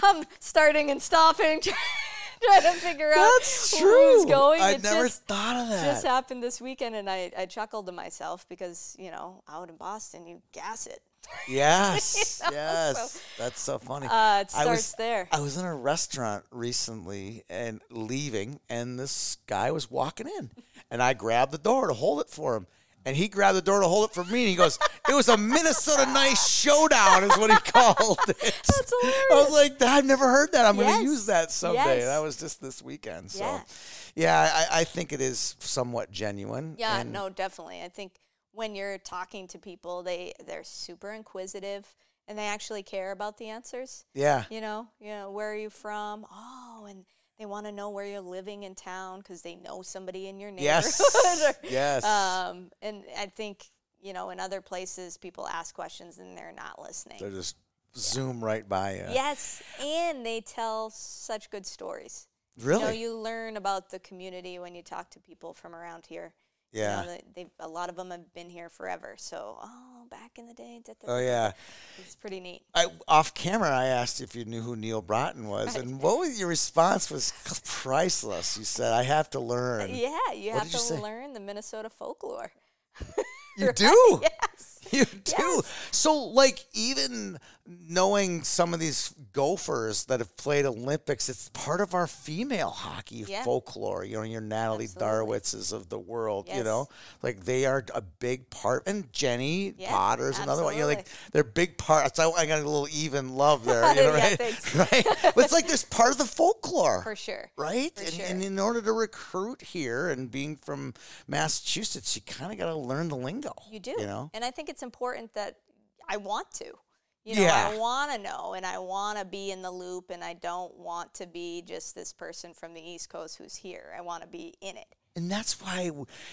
Speaker 3: I'm starting and stopping, trying to figure out
Speaker 1: That's true.
Speaker 3: who's going.
Speaker 1: I
Speaker 3: It
Speaker 1: never
Speaker 3: just,
Speaker 1: thought of that.
Speaker 3: just happened this weekend, and I, I chuckled to myself because you know out in Boston you gas it.
Speaker 1: Yes. Yes. That's so funny.
Speaker 3: Uh, it
Speaker 1: I
Speaker 3: starts
Speaker 1: was,
Speaker 3: there.
Speaker 1: I was in a restaurant recently and leaving, and this guy was walking in, and I grabbed the door to hold it for him. And he grabbed the door to hold it for me, and he goes, "It was a Minnesota Nice showdown," is what he called it.
Speaker 3: That's
Speaker 1: I was like, "I've never heard that. I'm going to use that someday."
Speaker 3: Yes.
Speaker 1: That was just this weekend. So,
Speaker 3: Yeah.
Speaker 1: yeah, I, I think it is somewhat genuine.
Speaker 3: Yeah,
Speaker 1: and-
Speaker 3: no, definitely. I think when you're talking to people, they they're super inquisitive and they actually care about the answers.
Speaker 1: yeah,
Speaker 3: You know, you know, where are you from? Oh, and they want to know where you're living in town because they know somebody in your neighborhood.
Speaker 1: Yes.
Speaker 3: or-
Speaker 1: yes.
Speaker 3: Um, and I think you know, in other places, people ask questions and they're not listening.
Speaker 1: They just zoom right by you.
Speaker 3: Yes, and they tell such good stories.
Speaker 1: Really?
Speaker 3: You know, you learn about the community when you talk to people from around here.
Speaker 1: Yeah.
Speaker 3: You know, they, a lot of them have been here forever. So, oh, back in the day. da, da,
Speaker 1: oh yeah.
Speaker 3: It's pretty neat.
Speaker 1: I, off camera, I asked if you knew who Neal Broten was, and what was your response was priceless. You said, "I have to learn."
Speaker 3: Uh, yeah, you
Speaker 1: what
Speaker 3: have
Speaker 1: did you
Speaker 3: to learn the Minnesota folklore.
Speaker 1: You do.
Speaker 3: Yes.
Speaker 1: You do. So, like, even knowing some of these gophers that have played Olympics, it's part of our female hockey
Speaker 3: Yeah.
Speaker 1: folklore. You know, your Natalie
Speaker 3: Absolutely.
Speaker 1: Darwitzes of the world. You know, like they are a big part. And Jenny
Speaker 3: Yeah,
Speaker 1: Potter's another one. You know, like they're big parts. I, I got a little even love there. You know,
Speaker 3: Yeah,
Speaker 1: right? Right. But it's like there's part of the folklore
Speaker 3: For sure.
Speaker 1: right?
Speaker 3: For
Speaker 1: and,
Speaker 3: sure.
Speaker 1: and in order to recruit here and being from Massachusetts, you kind of got to learn the lingo.
Speaker 3: You do.
Speaker 1: You know?
Speaker 3: And I think it's important that I want to. You know,
Speaker 1: Yeah.
Speaker 3: I want to know and I want to be in the loop and I don't want to be just this person from the East Coast who's here. I want to be in it.
Speaker 1: And that's why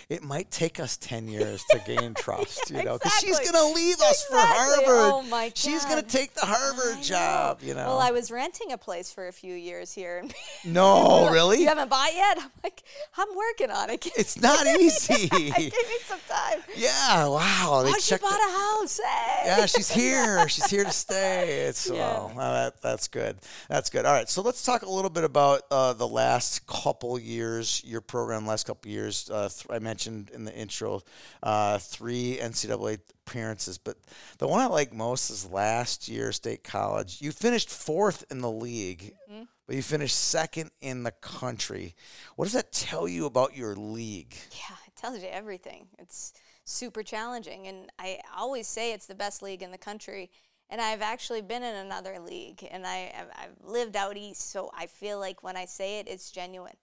Speaker 1: it might take us 10 years to gain trust, you know, because she's going to leave us for Harvard.
Speaker 3: Oh, my God.
Speaker 1: She's going to take the Harvard
Speaker 3: I know.
Speaker 1: job, you know.
Speaker 3: Well, I was renting a place for a few years here.
Speaker 1: no, really?
Speaker 3: You haven't bought yet? I'm like, I'm working on it.
Speaker 1: It's not easy.
Speaker 3: Give me some time.
Speaker 1: yeah, wow. They
Speaker 3: Oh, she bought
Speaker 1: the-
Speaker 3: a house. Hey.
Speaker 1: yeah, she's here. She's here to stay. It's
Speaker 3: Yeah.
Speaker 1: well, well, that, that's good. That's good. All right, so let's talk a little bit about uh, the last couple years, your program, last couple years. Uh, th- I mentioned in the intro uh, three NCAA appearances, but the one I like most is last year, State College. You finished fourth in the league,
Speaker 3: Mm-hmm.
Speaker 1: but you finished second in the country. What does that tell you about your league?
Speaker 3: Yeah, it tells you everything. It's super challenging. And I always say it's the best league in the country. And I've actually been in another league and I, I've- I've lived out east. So I feel like when I say it, it's genuine.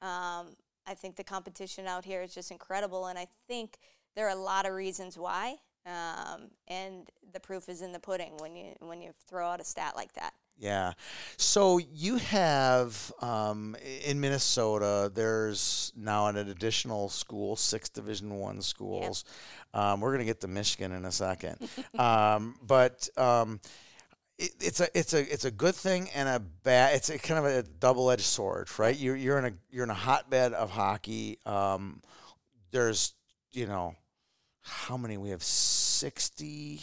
Speaker 3: Um, I think the competition out here is just incredible. And I think there are a lot of reasons why. Um, and the proof is in the pudding when you when you throw out a stat like that.
Speaker 1: Yeah. So you have um, in Minnesota. There's now an additional school, six Division One schools. Um, we're gonna get to Michigan in a second, um, but. It, it's a it's a it's a good thing and a bad. It's a kind of a double edged sword, right? You're you're in a you're in a hotbed of hockey. Um, there's you know how many we have 60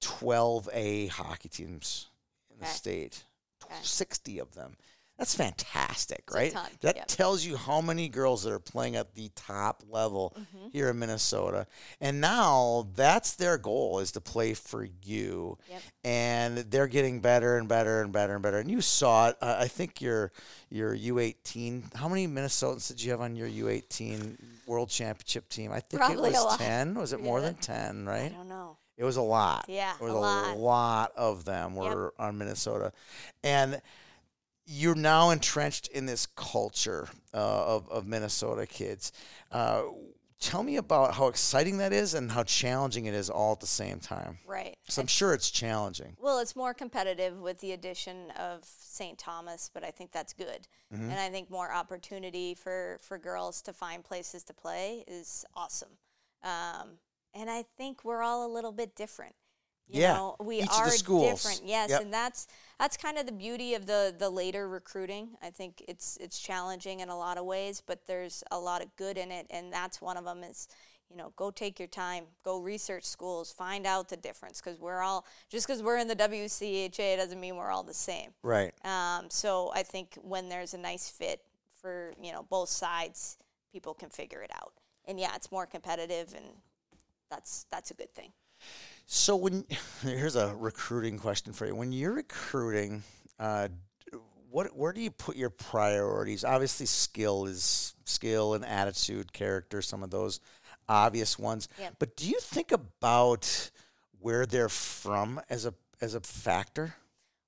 Speaker 1: 12A hockey teams in the
Speaker 3: Okay.
Speaker 1: state.
Speaker 3: Okay.
Speaker 1: 60 of them. That's fantastic,
Speaker 3: a
Speaker 1: right? That
Speaker 3: yep.
Speaker 1: tells you how many girls that are playing at the top level
Speaker 3: Mm-hmm.
Speaker 1: here in Minnesota. And now that's their goal is to play for you.
Speaker 3: Yep.
Speaker 1: And they're getting better and better and better and better. And you saw it. Uh, I think your your U18. How many Minnesotans did you have on your U18 World Championship team? I think
Speaker 3: Probably
Speaker 1: it was 10. Was it more than 10, right?
Speaker 3: I don't know.
Speaker 1: It was a lot.
Speaker 3: Yeah,
Speaker 1: It was
Speaker 3: a lot.
Speaker 1: lot of them were on Minnesota. And you're now entrenched in this culture uh, of, of Minnesota kids. Uh, tell me about how exciting that is and how challenging it is all at the same time.
Speaker 3: Right.
Speaker 1: So I'm sure it's challenging.
Speaker 3: Well, it's more competitive with the addition of St. Thomas, but I think that's good.
Speaker 1: Mm-hmm.
Speaker 3: And I think more opportunity for, for girls to find places to play is awesome. Um, and I think we're all a little bit different. You
Speaker 1: Yeah,
Speaker 3: know, we
Speaker 1: each
Speaker 3: are different. Yes,
Speaker 1: Yep.
Speaker 3: and that's that's kind of the beauty of the the later recruiting. I think it's it's challenging in a lot of ways, but there's a lot of good in it, and that's one of them is you know go take your time, go research schools, find out the difference because we're all just because we're in the WCHA doesn't mean we're all the same.
Speaker 1: Right.
Speaker 3: Um, so I think when there's a nice fit for you know both sides, people can figure it out. And yeah, it's more competitive, and that's that's a good thing.
Speaker 1: So when here's a recruiting question for you. When you're recruiting, uh, what where do you put your priorities? Obviously, skill is skill and attitude, character, some of those obvious ones.
Speaker 3: Yep.
Speaker 1: But do you think about where they're from as a as a factor?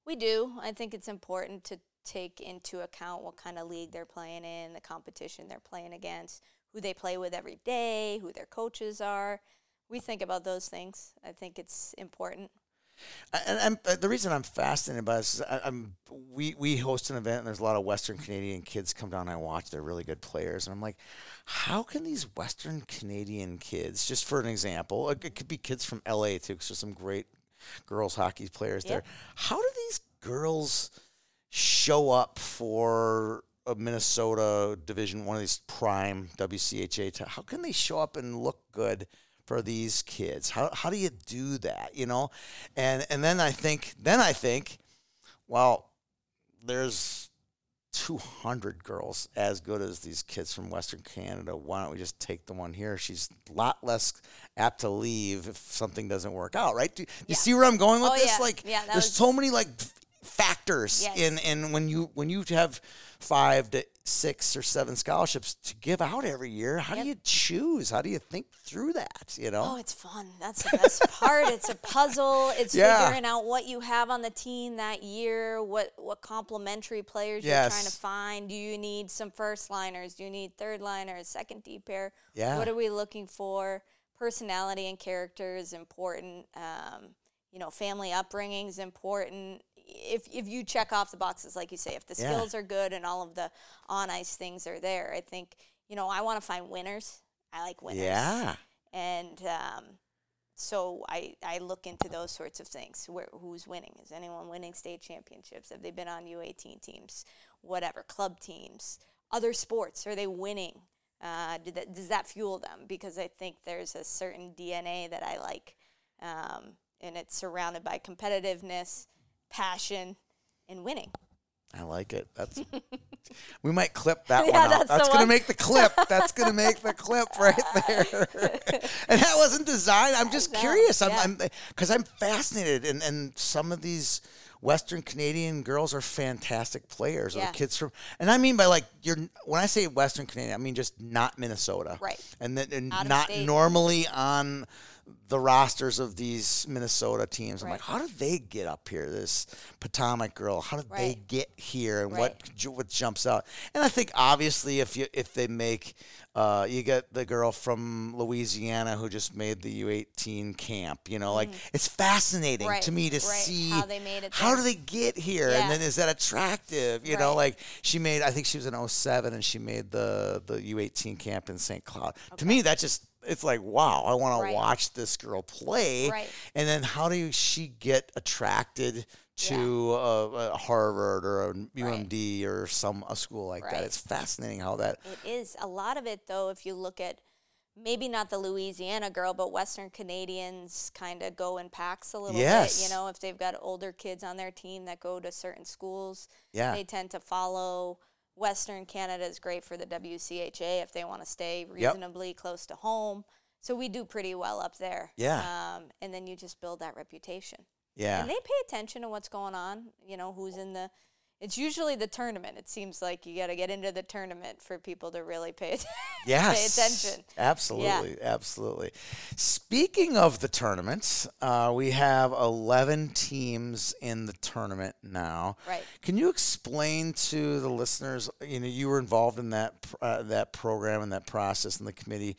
Speaker 3: We do. I think it's important to take into account what kind of league they're playing in, the competition they're playing against, who they play with every day, who their coaches are. We think about those things. I think it's important.
Speaker 1: And I'm, uh, the reason I'm fascinated by this is I, I'm we we host an event and there's a lot of Western Canadian kids come down and I watch. They're really good players, and I'm like, how can these Western Canadian kids, just for an example, it, it could be kids from LA too, because there's some great girls hockey players there. How do these girls show up for a Minnesota Division One of these prime WCHA? T- how can they show up and look good? For these kids? How, how do you do that? You know, and and then I think then I think, well, there's 200 girls as good as these kids from Western Canada. Why don't we just take the one here? She's a lot less apt to leave if something doesn't work out, right? Do you
Speaker 3: Yeah.
Speaker 1: see where I'm going with
Speaker 3: Oh,
Speaker 1: this?
Speaker 3: yeah.
Speaker 1: Like,
Speaker 3: Yeah,
Speaker 1: there's
Speaker 3: was-
Speaker 1: so many like factors
Speaker 3: Yes.
Speaker 1: in in when you when you have five to six or seven scholarships to give out every year. How
Speaker 3: Yep.
Speaker 1: do you choose? How do you think through that? You know.
Speaker 3: Oh, it's fun. That's the best part. It's a puzzle. It's
Speaker 1: Yeah.
Speaker 3: figuring out what you have on the team that year, what what complementary players you're trying to find. Do you need some first liners? Do you need third liners, second D pair?
Speaker 1: Yeah.
Speaker 3: What are we looking for? Personality and character is important. Um, you know, family upbringing is important. If if you check off the boxes, like you say, if the
Speaker 1: Yeah.
Speaker 3: skills are good and all of the on ice things are there, I think you know, I want to find winners. I like winners.
Speaker 1: Yeah.
Speaker 3: And um, so I, I look into those sorts of things. Where who's winning? Is anyone winning state championships? Have they been on U18 teams? Whatever, club teams, other sports. Are they winning? Uh, that, does that fuel them? Because I think there's a certain DNA that I like, um, and it's surrounded by competitiveness, passion, and winning.
Speaker 1: I like it. That's we might clip that
Speaker 3: Yeah,
Speaker 1: one out.
Speaker 3: that's
Speaker 1: That's, gonna
Speaker 3: one.
Speaker 1: make the clip. That's gonna make the clip right there. and that wasn't designed. I'm just curious. I'm
Speaker 3: yeah.
Speaker 1: I'm because I'm fascinated, and and some of these. Western Canadian girls are fantastic players. Or
Speaker 3: Yeah.
Speaker 1: the kids from, and I mean by like you're. When I say Western Canadian, I mean just not Minnesota,
Speaker 3: Right.
Speaker 1: And then and not
Speaker 3: state.
Speaker 1: normally on the rosters of these Minnesota teams. I'm
Speaker 3: Right.
Speaker 1: like, how did they get up here? This Potomac girl, how did they get here, and
Speaker 3: Right.
Speaker 1: what what jumps out? And I think obviously if you if they make, uh, you get the girl from Louisiana who just made the U18 camp. You know, like it's fascinating
Speaker 3: Mm-hmm. Right,
Speaker 1: to me to
Speaker 3: right.
Speaker 1: see
Speaker 3: How they made it
Speaker 1: How
Speaker 3: there.
Speaker 1: do they get here?
Speaker 3: Yeah.
Speaker 1: And then is that attractive? You know, like she made. I think she was in 07 and she made the the U18 camp in St. Cloud. To me, that just it's like wow, I want
Speaker 3: Right.
Speaker 1: to watch this girl play.
Speaker 3: Right.
Speaker 1: And then how do she get attracted to a, a Harvard or a UMD or some a school like that? It's fascinating how that.
Speaker 3: It is a lot of it, though. If you look at maybe not the Louisiana girl, but Western Canadians kind of go in packs a little bit. You know, if they've got older kids on their team that go to certain schools,
Speaker 1: Yeah.
Speaker 3: they tend to follow. Western Canada is great for the WCHA if they want to stay reasonably close to home. So we do pretty well up there.
Speaker 1: Yeah.
Speaker 3: Um, and then you just build that reputation.
Speaker 1: Yeah.
Speaker 3: And they pay attention to what's going on, you know, who's in the it's usually the tournament. It seems like you got to get into the tournament for people to really pay,
Speaker 1: Yes.
Speaker 3: pay attention.
Speaker 1: Absolutely. Absolutely. Speaking of the tournaments, uh, we have 11 teams in the tournament now.
Speaker 3: Right.
Speaker 1: Can you explain to the listeners, you know, you were involved in that uh, that program and that process and the committee.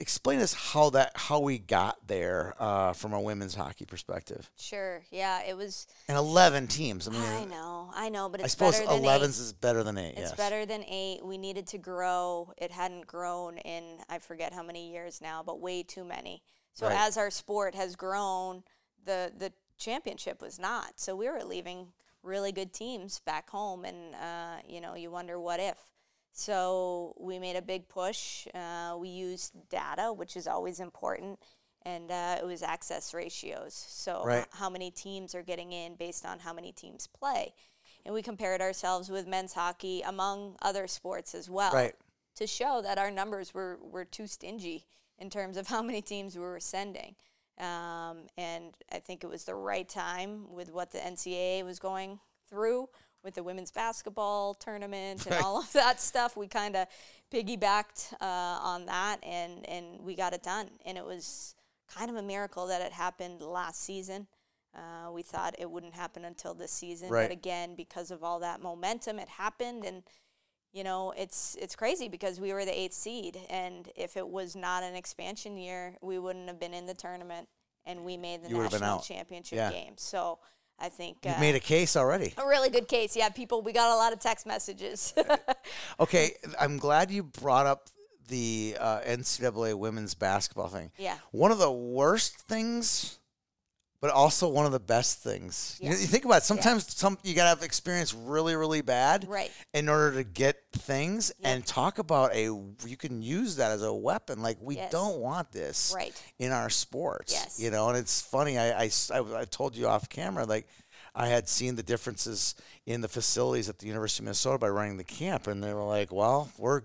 Speaker 1: Explain us how that how we got there uh, from a women's hockey perspective.
Speaker 3: Sure. Yeah, it was
Speaker 1: And 11 teams. I mean,
Speaker 3: I know. I know, but
Speaker 1: I
Speaker 3: it's
Speaker 1: suppose 11s is better than 8.
Speaker 3: It's
Speaker 1: yes.
Speaker 3: better than 8. We needed to grow. It hadn't grown in I forget how many years now, but way too many. So
Speaker 1: Right.
Speaker 3: as our sport has grown, the the championship was not. So we were leaving really good teams back home and uh, you know, you wonder what if. So we made a big push. Uh, we used data, which is always important, and uh, it was access ratios. So
Speaker 1: Right.
Speaker 3: how many teams are getting in based on how many teams play, and we compared ourselves with men's hockey among other sports as well
Speaker 1: Right.
Speaker 3: to show that our numbers were, were too stingy in terms of how many teams we were sending. Um, and I think it was the right time with what the NCAA was going through with the women's basketball tournament and all of that stuff. We kind of piggybacked uh, on that and, and we got it done. And it was kind of a miracle that it happened last season. Uh, we thought it wouldn't happen until this season,
Speaker 1: Right.
Speaker 3: but again, because of all that momentum, it happened. And you know, it's it's crazy because we were the eighth seed, and if it was not an expansion year, we wouldn't have been in the tournament, and we made the
Speaker 1: You
Speaker 3: national championship
Speaker 1: Yeah.
Speaker 3: game. So I think
Speaker 1: You've
Speaker 3: uh,
Speaker 1: made a case already.
Speaker 3: a really good case. Yeah, people, we got a lot of text messages.
Speaker 1: Okay, I'm glad you brought up the uh, NCAA women's basketball thing.
Speaker 3: Yeah.
Speaker 1: One of the worst things, but also one of the best things. You, know,
Speaker 3: Yeah.
Speaker 1: you think about it, sometimes some you gotta have experience really, really bad,
Speaker 3: Right.
Speaker 1: in order to get things.
Speaker 3: Yeah.
Speaker 1: And talk about a you can use that as a weapon. Like we
Speaker 3: Yes.
Speaker 1: don't want this
Speaker 3: Right.
Speaker 1: in our sports.
Speaker 3: Yes.
Speaker 1: You know, and it's funny. I I I told you off camera like. I had seen the differences in the facilities at the University of Minnesota by running the camp, and they were like, "Well, we're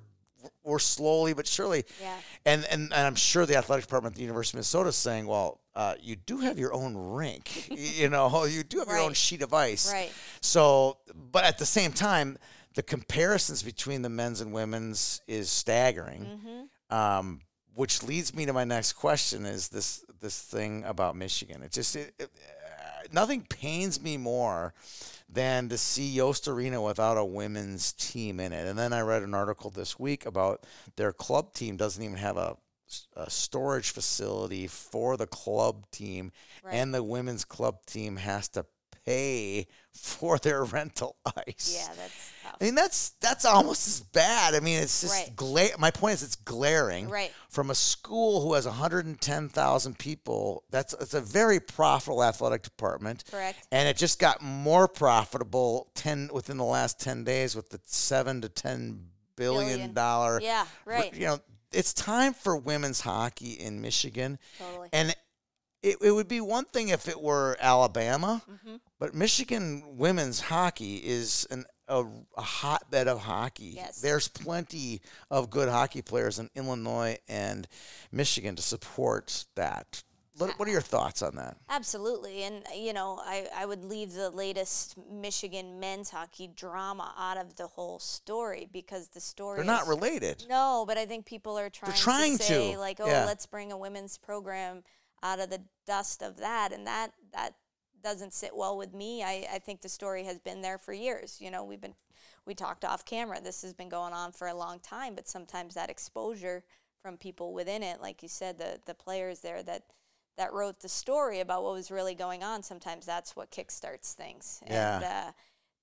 Speaker 1: we're slowly but surely."
Speaker 3: Yeah.
Speaker 1: And, and and I'm sure the athletic department at the University of Minnesota is saying, "Well, uh, you do have your own rink, you know, you do have your own sheet of ice."
Speaker 3: Right.
Speaker 1: So, but at the same time, the comparisons between the men's and women's is staggering.
Speaker 3: Mm-hmm.
Speaker 1: Um, which leads me to my next question: Is this this thing about Michigan? It just it, it, uh, nothing pains me more than to see Yost Arena without a women's team in it. And then I read an article this week about their club team doesn't even have a, a storage facility for the club team,
Speaker 3: Right.
Speaker 1: and the women's club team has to pay for their rental ice.
Speaker 3: Yeah, that's tough.
Speaker 1: I mean that's that's almost as bad. I mean it's just
Speaker 3: Right.
Speaker 1: gla- my point is it's glaring
Speaker 3: Right.
Speaker 1: from a school who has 110,000 people. That's it's a very profitable athletic department.
Speaker 3: Correct.
Speaker 1: And it just got more profitable 10 within the last 10 days with the 7 to 10 billion
Speaker 3: Billion.
Speaker 1: dollar
Speaker 3: Yeah, right.
Speaker 1: you know, it's time for women's hockey in Michigan.
Speaker 3: Totally.
Speaker 1: And it, it would be one thing if it were Alabama,
Speaker 3: Mm-hmm.
Speaker 1: but Michigan women's hockey is an, a, a hotbed of hockey.
Speaker 3: Yes.
Speaker 1: There's plenty of good hockey players in Illinois and Michigan to support that. What, what are your thoughts on that?
Speaker 3: Absolutely. And, you know, I, I would leave the latest Michigan men's hockey drama out of the whole story because the story
Speaker 1: They're not related.
Speaker 3: No, but I think people are trying,
Speaker 1: trying
Speaker 3: to say
Speaker 1: to,
Speaker 3: like, oh,
Speaker 1: yeah.
Speaker 3: let's bring a women's program out of the dust of that, and that that doesn't sit well with me. I, I think the story has been there for years. You know, we've been we talked off camera. This has been going on for a long time, but sometimes that exposure from people within it, like you said, the the players there that that wrote the story about what was really going on. Sometimes that's what kickstarts things.
Speaker 1: Yeah.
Speaker 3: And, uh,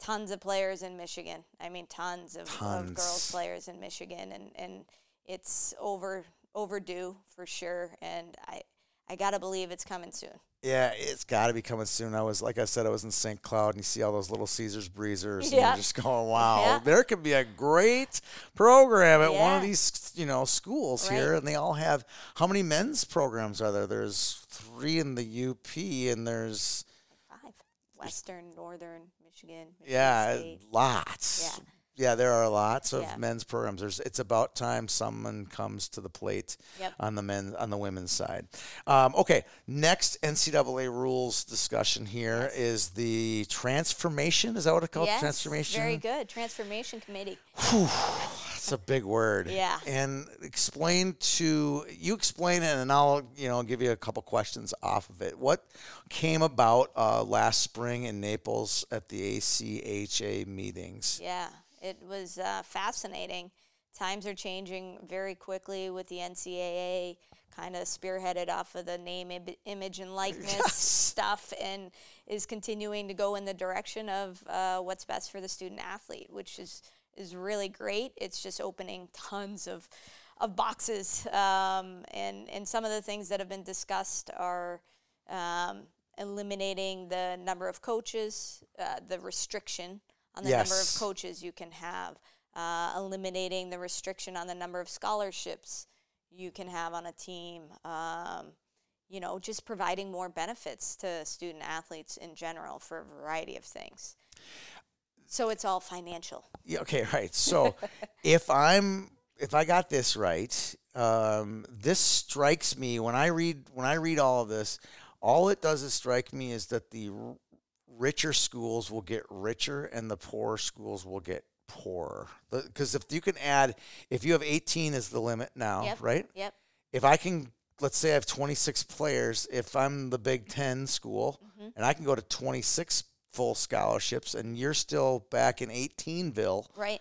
Speaker 3: tons of players in Michigan. I mean, tons of, of girls players in Michigan, and and it's over overdue for sure. And I I gotta believe it's coming soon.
Speaker 1: Yeah, it's got to be coming soon. I was, like I said, I was in St. Cloud, and you see all those little Caesars breezers, and
Speaker 3: Yeah.
Speaker 1: you're just going, "Wow,
Speaker 3: Yeah.
Speaker 1: there could be a great program at one of these, you know, schools
Speaker 3: Right.
Speaker 1: here." And they all have how many men's programs are there? There's three in the UP, and there's
Speaker 3: Five, Western, Northern, Michigan. Michigan
Speaker 1: yeah,
Speaker 3: State.
Speaker 1: lots.
Speaker 3: Yeah.
Speaker 1: Yeah, there are lots of
Speaker 3: Yeah.
Speaker 1: men's programs. There's, it's about time someone comes to the plate
Speaker 3: Yep.
Speaker 1: on the men on the women's side. Um, okay, next NCAA rules discussion here is the transformation. Is that what it's called?
Speaker 3: Yes,
Speaker 1: transformation.
Speaker 3: Very good. Transformation committee.
Speaker 1: That's a big word.
Speaker 3: Yeah.
Speaker 1: And explain to you explain it, and I'll you know give you a couple questions off of it. What came about uh, last spring in Naples at the ACHA meetings?
Speaker 3: Yeah, it was uh, fascinating. Times are changing very quickly with the NCAA kind of spearheaded off of the name, Im- image, and likeness
Speaker 1: Yes.
Speaker 3: stuff and is continuing to go in the direction of uh, what's best for the student athlete, which is, is really great. It's just opening tons of, of boxes. Um, and, and some of the things that have been discussed are um, eliminating the number of coaches, uh, the restriction on the number of coaches you can have, uh, eliminating the restriction on the number of scholarships you can have on a team. Um, you know, just providing more benefits to student athletes in general for a variety of things. So it's all financial.
Speaker 1: Yeah, okay, right. So if I'm if I got this right, um, this strikes me when I read when I read all of this, all it does is strike me is that the r- richer schools will get richer and the poorer schools will get poorer. Because if you can add, if you have 18 is the limit now,
Speaker 3: Yep.
Speaker 1: right?
Speaker 3: Yep.
Speaker 1: If I can, let's say I have 26 players, if I'm the Big Ten school
Speaker 3: Mm-hmm.
Speaker 1: and I can go to 26 full scholarships and you're still back in 18ville,
Speaker 3: Right.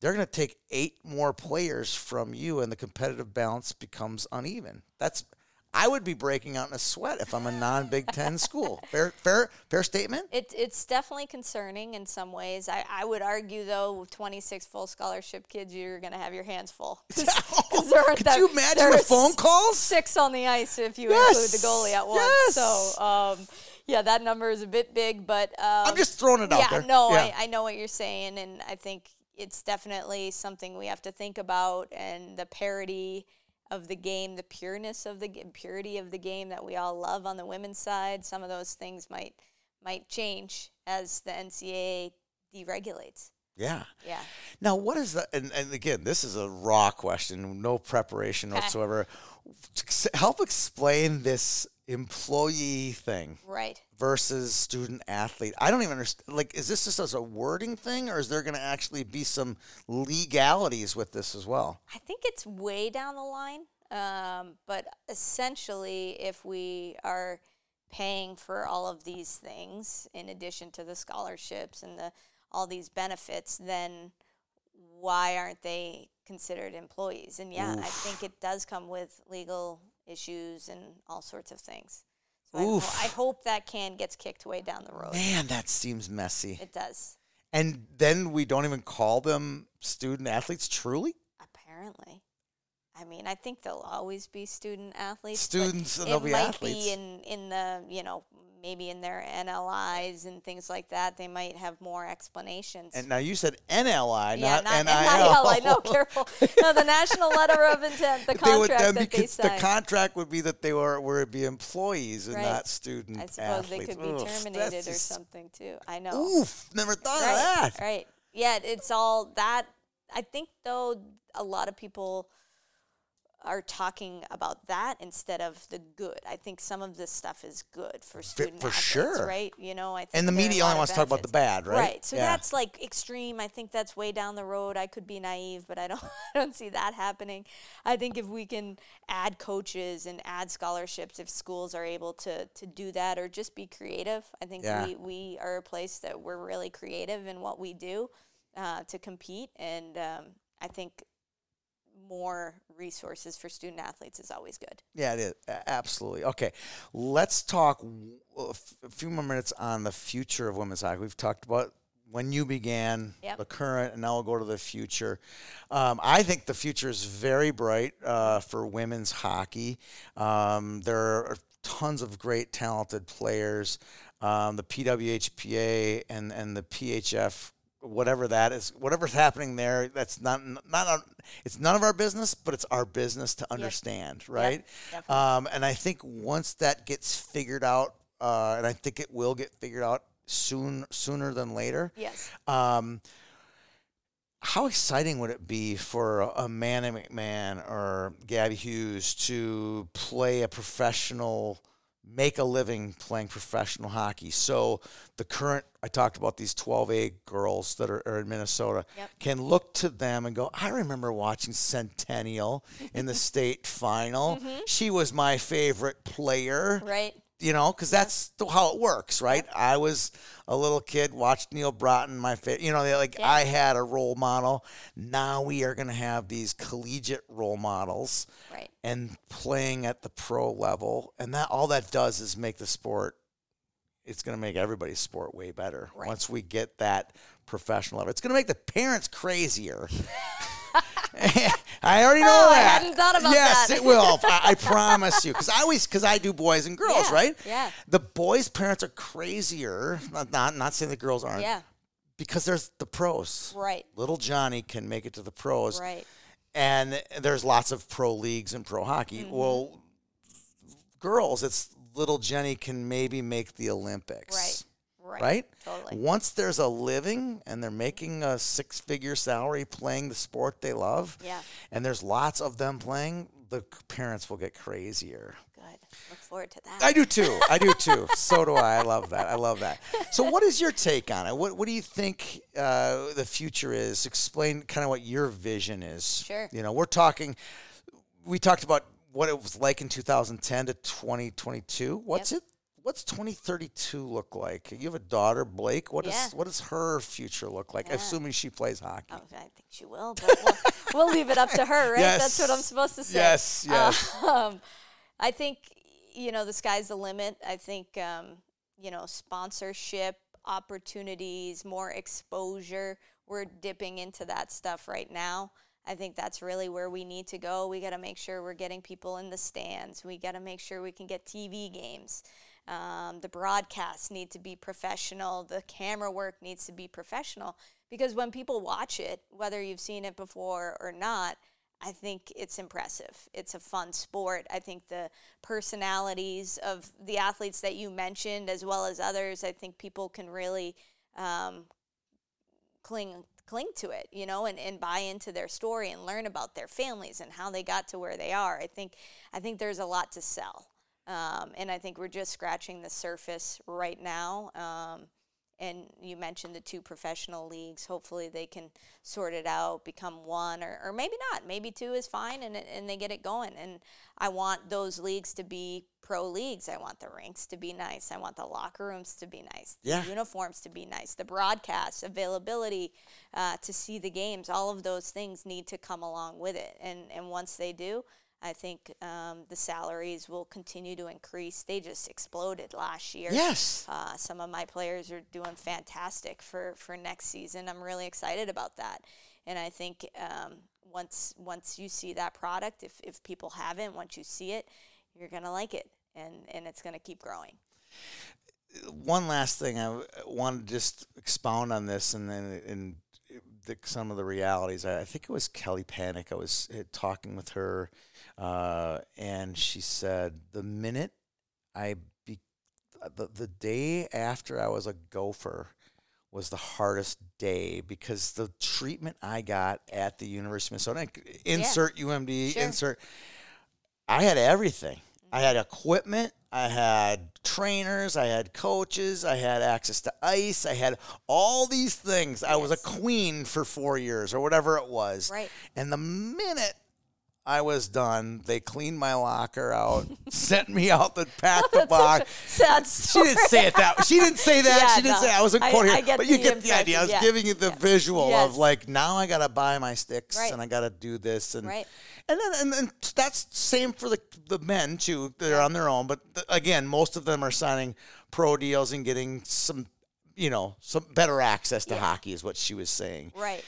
Speaker 1: they're going to take eight more players from you and the competitive balance becomes uneven. That's I would be breaking out in a sweat if I'm a non-Big 10 school. Fair fair fair statement?
Speaker 3: It, it's definitely concerning in some ways. I, I would argue, though, with 26 full scholarship kids, you're going to have your hands full. 'cause there
Speaker 1: Could
Speaker 3: that-
Speaker 1: you imagine the phone calls?
Speaker 3: Six on the ice if you
Speaker 1: Yes,
Speaker 3: include the goalie at once.
Speaker 1: yes.
Speaker 3: So, um, yeah, that number is a bit big, but um,
Speaker 1: I'm just throwing it out
Speaker 3: yeah,
Speaker 1: there.
Speaker 3: no,
Speaker 1: Yeah.
Speaker 3: I, I know what you're saying, and I think it's definitely something we have to think about, and the parity of the game, the pureness of the purity of the game that we all love on the women's side. Some of those things might might change as the NCAA deregulates.
Speaker 1: Yeah.
Speaker 3: Yeah.
Speaker 1: Now, what is the, and, and again, this is a raw question, no preparation
Speaker 3: Okay.
Speaker 1: whatsoever. Help explain this employee thing
Speaker 3: Right.
Speaker 1: versus student athlete. I don't even understand. Like, is this just as a wording thing, or is there going to actually be some legalities with this as well?
Speaker 3: I think it's way down the line. Um, but essentially, if we are paying for all of these things in addition to the scholarships and the all these benefits, then why aren't they considered employees? And yeah, I think it does come with legal issues and all sorts of things. So I, ho- I hope that can gets kicked way down the road.
Speaker 1: Man, that seems messy.
Speaker 3: It does.
Speaker 1: And then we don't even call them student athletes. Truly,
Speaker 3: Apparently. I mean, I think they'll always be student athletes.
Speaker 1: Students, and
Speaker 3: it
Speaker 1: they'll be
Speaker 3: might
Speaker 1: athletes.
Speaker 3: be in in the you know maybe in their NLIs and things like that. They might have more explanations.
Speaker 1: and now you said NLI,
Speaker 3: yeah,
Speaker 1: not,
Speaker 3: not
Speaker 1: NIL.
Speaker 3: I know. Careful. No, the national letter of intent, the
Speaker 1: would
Speaker 3: contract
Speaker 1: then
Speaker 3: that they
Speaker 1: con- the contract would be that they were were be employees and
Speaker 3: Right.
Speaker 1: not student
Speaker 3: I suppose
Speaker 1: athletes.
Speaker 3: they could be
Speaker 1: Oof,
Speaker 3: terminated or something too. I know.
Speaker 1: Oof, never thought
Speaker 3: right,
Speaker 1: of that.
Speaker 3: Right. Yeah, it's all that. I think though a lot of people are talking about that instead of the good. I think some of this stuff is good for student
Speaker 1: for
Speaker 3: athletes,
Speaker 1: sure.
Speaker 3: right? You know, I think
Speaker 1: And the
Speaker 3: there are a
Speaker 1: media only wants to talk about the bad, right? Right.
Speaker 3: So
Speaker 1: Yeah.
Speaker 3: that's like extreme. I think that's way down the road. I could be naive, but I don't I don't see that happening. I think if we can add coaches and add scholarships, if schools are able to to do that or just be creative, I think
Speaker 1: Yeah.
Speaker 3: we, we are a place that we're really creative in what we do uh, to compete, and um, I think more resources for student athletes is always good.
Speaker 1: Yeah, it is. Absolutely. Okay. Let's talk a few more minutes on the future of women's hockey. We've talked about when you began,
Speaker 3: Yep.
Speaker 1: the current, and now we'll go to the future. Um, I think the future is very bright uh, for women's hockey. Um, there are tons of great, talented players. Um, the PWHPA and, and the PHF whatever that is, whatever's happening there, that's not not our, it's none of our business, but it's our business to understand, right?
Speaker 3: definitely.
Speaker 1: um, and I think once that gets figured out, uh, and I think it will get figured out soon, sooner than later.
Speaker 3: Yes.
Speaker 1: Um, how exciting would it be for a Manny McMahon or Gabbie Hughes to play a professional, make a living playing professional hockey? So the current, I talked about these 12A girls that are, are in Minnesota,
Speaker 3: Yep.
Speaker 1: can look to them and go, I remember watching Centennial in the state final. Mm-hmm. She was my favorite player
Speaker 3: Right.
Speaker 1: you know, because that's the, how it works, right? I was a little kid, watched Neal Broten, my favorite, you know, like
Speaker 3: Yeah.
Speaker 1: I had a role model. Now we are going to have these collegiate role models
Speaker 3: Right.
Speaker 1: and playing at the pro level. And that all that does is make the sport, it's going to make everybody's sport way better
Speaker 3: Right.
Speaker 1: once we get that professional level. It's going to make the parents crazier. I already know
Speaker 3: Oh, I
Speaker 1: that.
Speaker 3: hadn't thought about
Speaker 1: yes,
Speaker 3: that.
Speaker 1: it will. I, I promise you. Because I always, because I do boys and girls,
Speaker 3: Yeah,
Speaker 1: right?
Speaker 3: yeah.
Speaker 1: The boys' parents are crazier. Not, not, not saying the girls aren't.
Speaker 3: Yeah.
Speaker 1: Because there's the pros.
Speaker 3: Right.
Speaker 1: Little Johnny can make it to the pros.
Speaker 3: Right.
Speaker 1: And there's lots of pro leagues and pro hockey.
Speaker 3: Mm-hmm.
Speaker 1: Well, girls, it's little Jenny can maybe make the Olympics.
Speaker 3: Right. Right.
Speaker 1: Right?
Speaker 3: Totally.
Speaker 1: Once there's a living and they're making a six figure salary playing the sport they love,
Speaker 3: Yeah.
Speaker 1: and there's lots of them playing, the parents will get crazier.
Speaker 3: Good. Look forward to that.
Speaker 1: I do too. I do too. so do I. I love that. I love that. So, what is your take on it? What What do you think uh, the future is? Explain kind of what your vision is.
Speaker 3: Sure.
Speaker 1: You know, we're talking. We talked about what it was like in 2010 to 2022. What's it? What's 2032 look like? You have a daughter, Blake. What
Speaker 3: Yeah.
Speaker 1: what does her future look like?
Speaker 3: Yeah.
Speaker 1: Assuming she plays hockey.
Speaker 3: Oh, I think she will, but we'll, we'll leave it up to her, right? That's what I'm supposed to say.
Speaker 1: Yes, yes.
Speaker 3: Um, I think you know the sky's the limit. I think um, you know sponsorship opportunities, more exposure. We're dipping into that stuff right now. I think that's really where we need to go. We got to make sure we're getting people in the stands. We got to make sure we can get TV games. Um, the broadcasts need to be professional. The camera work needs to be professional because when people watch it, whether you've seen it before or not, I think it's impressive. It's a fun sport. I think the personalities of the athletes that you mentioned, as well as others, I think people can really um, cling cling to it, you know, and, and buy into their story and learn about their families and how they got to where they are. I think I think there's a lot to sell, um, and I think we're just scratching the surface right now. Um, and you mentioned the two professional leagues. Hopefully, they can sort it out, become one, or, or maybe not. Maybe two is fine, and and they get it going. And I want those leagues to be pro leagues. I want the rinks to be nice. I want the locker rooms to be nice.
Speaker 1: Yeah.
Speaker 3: The uniforms to be nice. The broadcast availability uh, to see the games. All of those things need to come along with it. And and once they do, I think um, the salaries will continue to increase. They just exploded last year.
Speaker 1: Yes.
Speaker 3: Uh, some of my players are doing fantastic for, for next season. I'm really excited about that. And I think um, once once you see that product, if, if people haven't, once you see it, you're going to like it and, and it's going to keep growing.
Speaker 1: One last thing, I want to just expound on this and then and the, some of the realities. I, I think it was Kelly Pannek. I was talking with her, uh, and she said the minute I be the, the day after I was a gopher was the hardest day because the treatment I got at the University of Minnesota, insert yeah. UMD, sure. insert, I had everything. I had equipment. I had trainers. I had coaches. I had access to ice. I had all these things. Yes. I was a queen for four years or whatever it was.
Speaker 3: Right.
Speaker 1: And the minute I was done. They cleaned my locker out, sent me out the pack the box.
Speaker 3: Sad
Speaker 1: story. She didn't say it that. She didn't say that. Yeah, she didn't no. say. I wasn't quoting her, but you get the idea. I was yeah. giving you the yeah. visual yes. of like now I gotta buy my sticks right. and I gotta do this and
Speaker 3: right.
Speaker 1: and then and, and that's same for the the men too. They're on their own, but the, again, most of them are signing pro deals and getting some, you know, some better access to hockey is what she was saying.
Speaker 3: Right.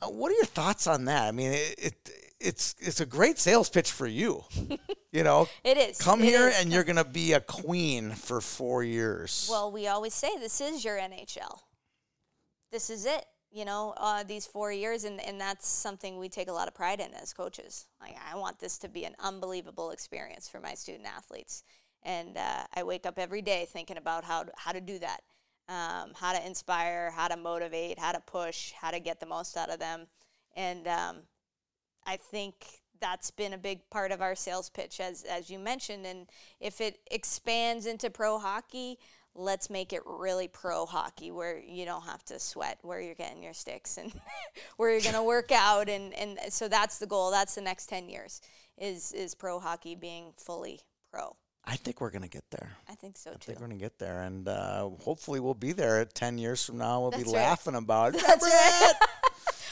Speaker 1: Uh, what are your thoughts on that? I mean, it, it it's it's a great sales pitch for you. you know,
Speaker 3: it is.
Speaker 1: Come
Speaker 3: it
Speaker 1: here
Speaker 3: is.
Speaker 1: and you're going to be a queen for four years.
Speaker 3: Well, we always say this is your NHL. This is it. You know, uh, these four years, and, and that's something we take a lot of pride in as coaches. Like, I want this to be an unbelievable experience for my student athletes, and uh, I wake up every day thinking about how to, how to do that, um, how to inspire, how to motivate, how to push, how to get the most out of them, and um, I think that's been a big part of our sales pitch as as you mentioned and if it expands into pro hockey let's make it really pro hockey where you don't have to sweat where you're getting your sticks and where you're going to work out and and so that's the goal that's the next 10 years is is pro hockey being fully pro
Speaker 1: I think we're going to get there.
Speaker 3: I think so too.
Speaker 1: I think we're going to get there, and uh, hopefully we'll be there at ten years from now. We'll
Speaker 3: That's
Speaker 1: be
Speaker 3: right.
Speaker 1: laughing about it.
Speaker 3: That's right.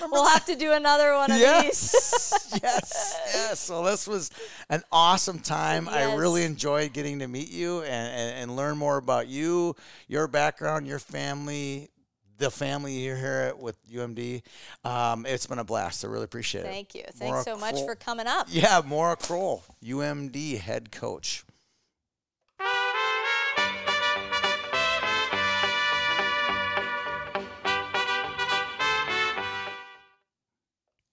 Speaker 3: We'll have to do another one of
Speaker 1: yes.
Speaker 3: these.
Speaker 1: yes, yes. Well, this was an awesome time. Yes. I really enjoyed getting to meet you and, and, and, learn more about you, your background, your family, the family you're here with UMD. Um, it's been a blast. I really appreciate
Speaker 3: Thank
Speaker 1: it.
Speaker 3: Thank you. Thanks Maura so much Crowell. for coming up.
Speaker 1: Yeah, Maura Crowell, UMD head coach.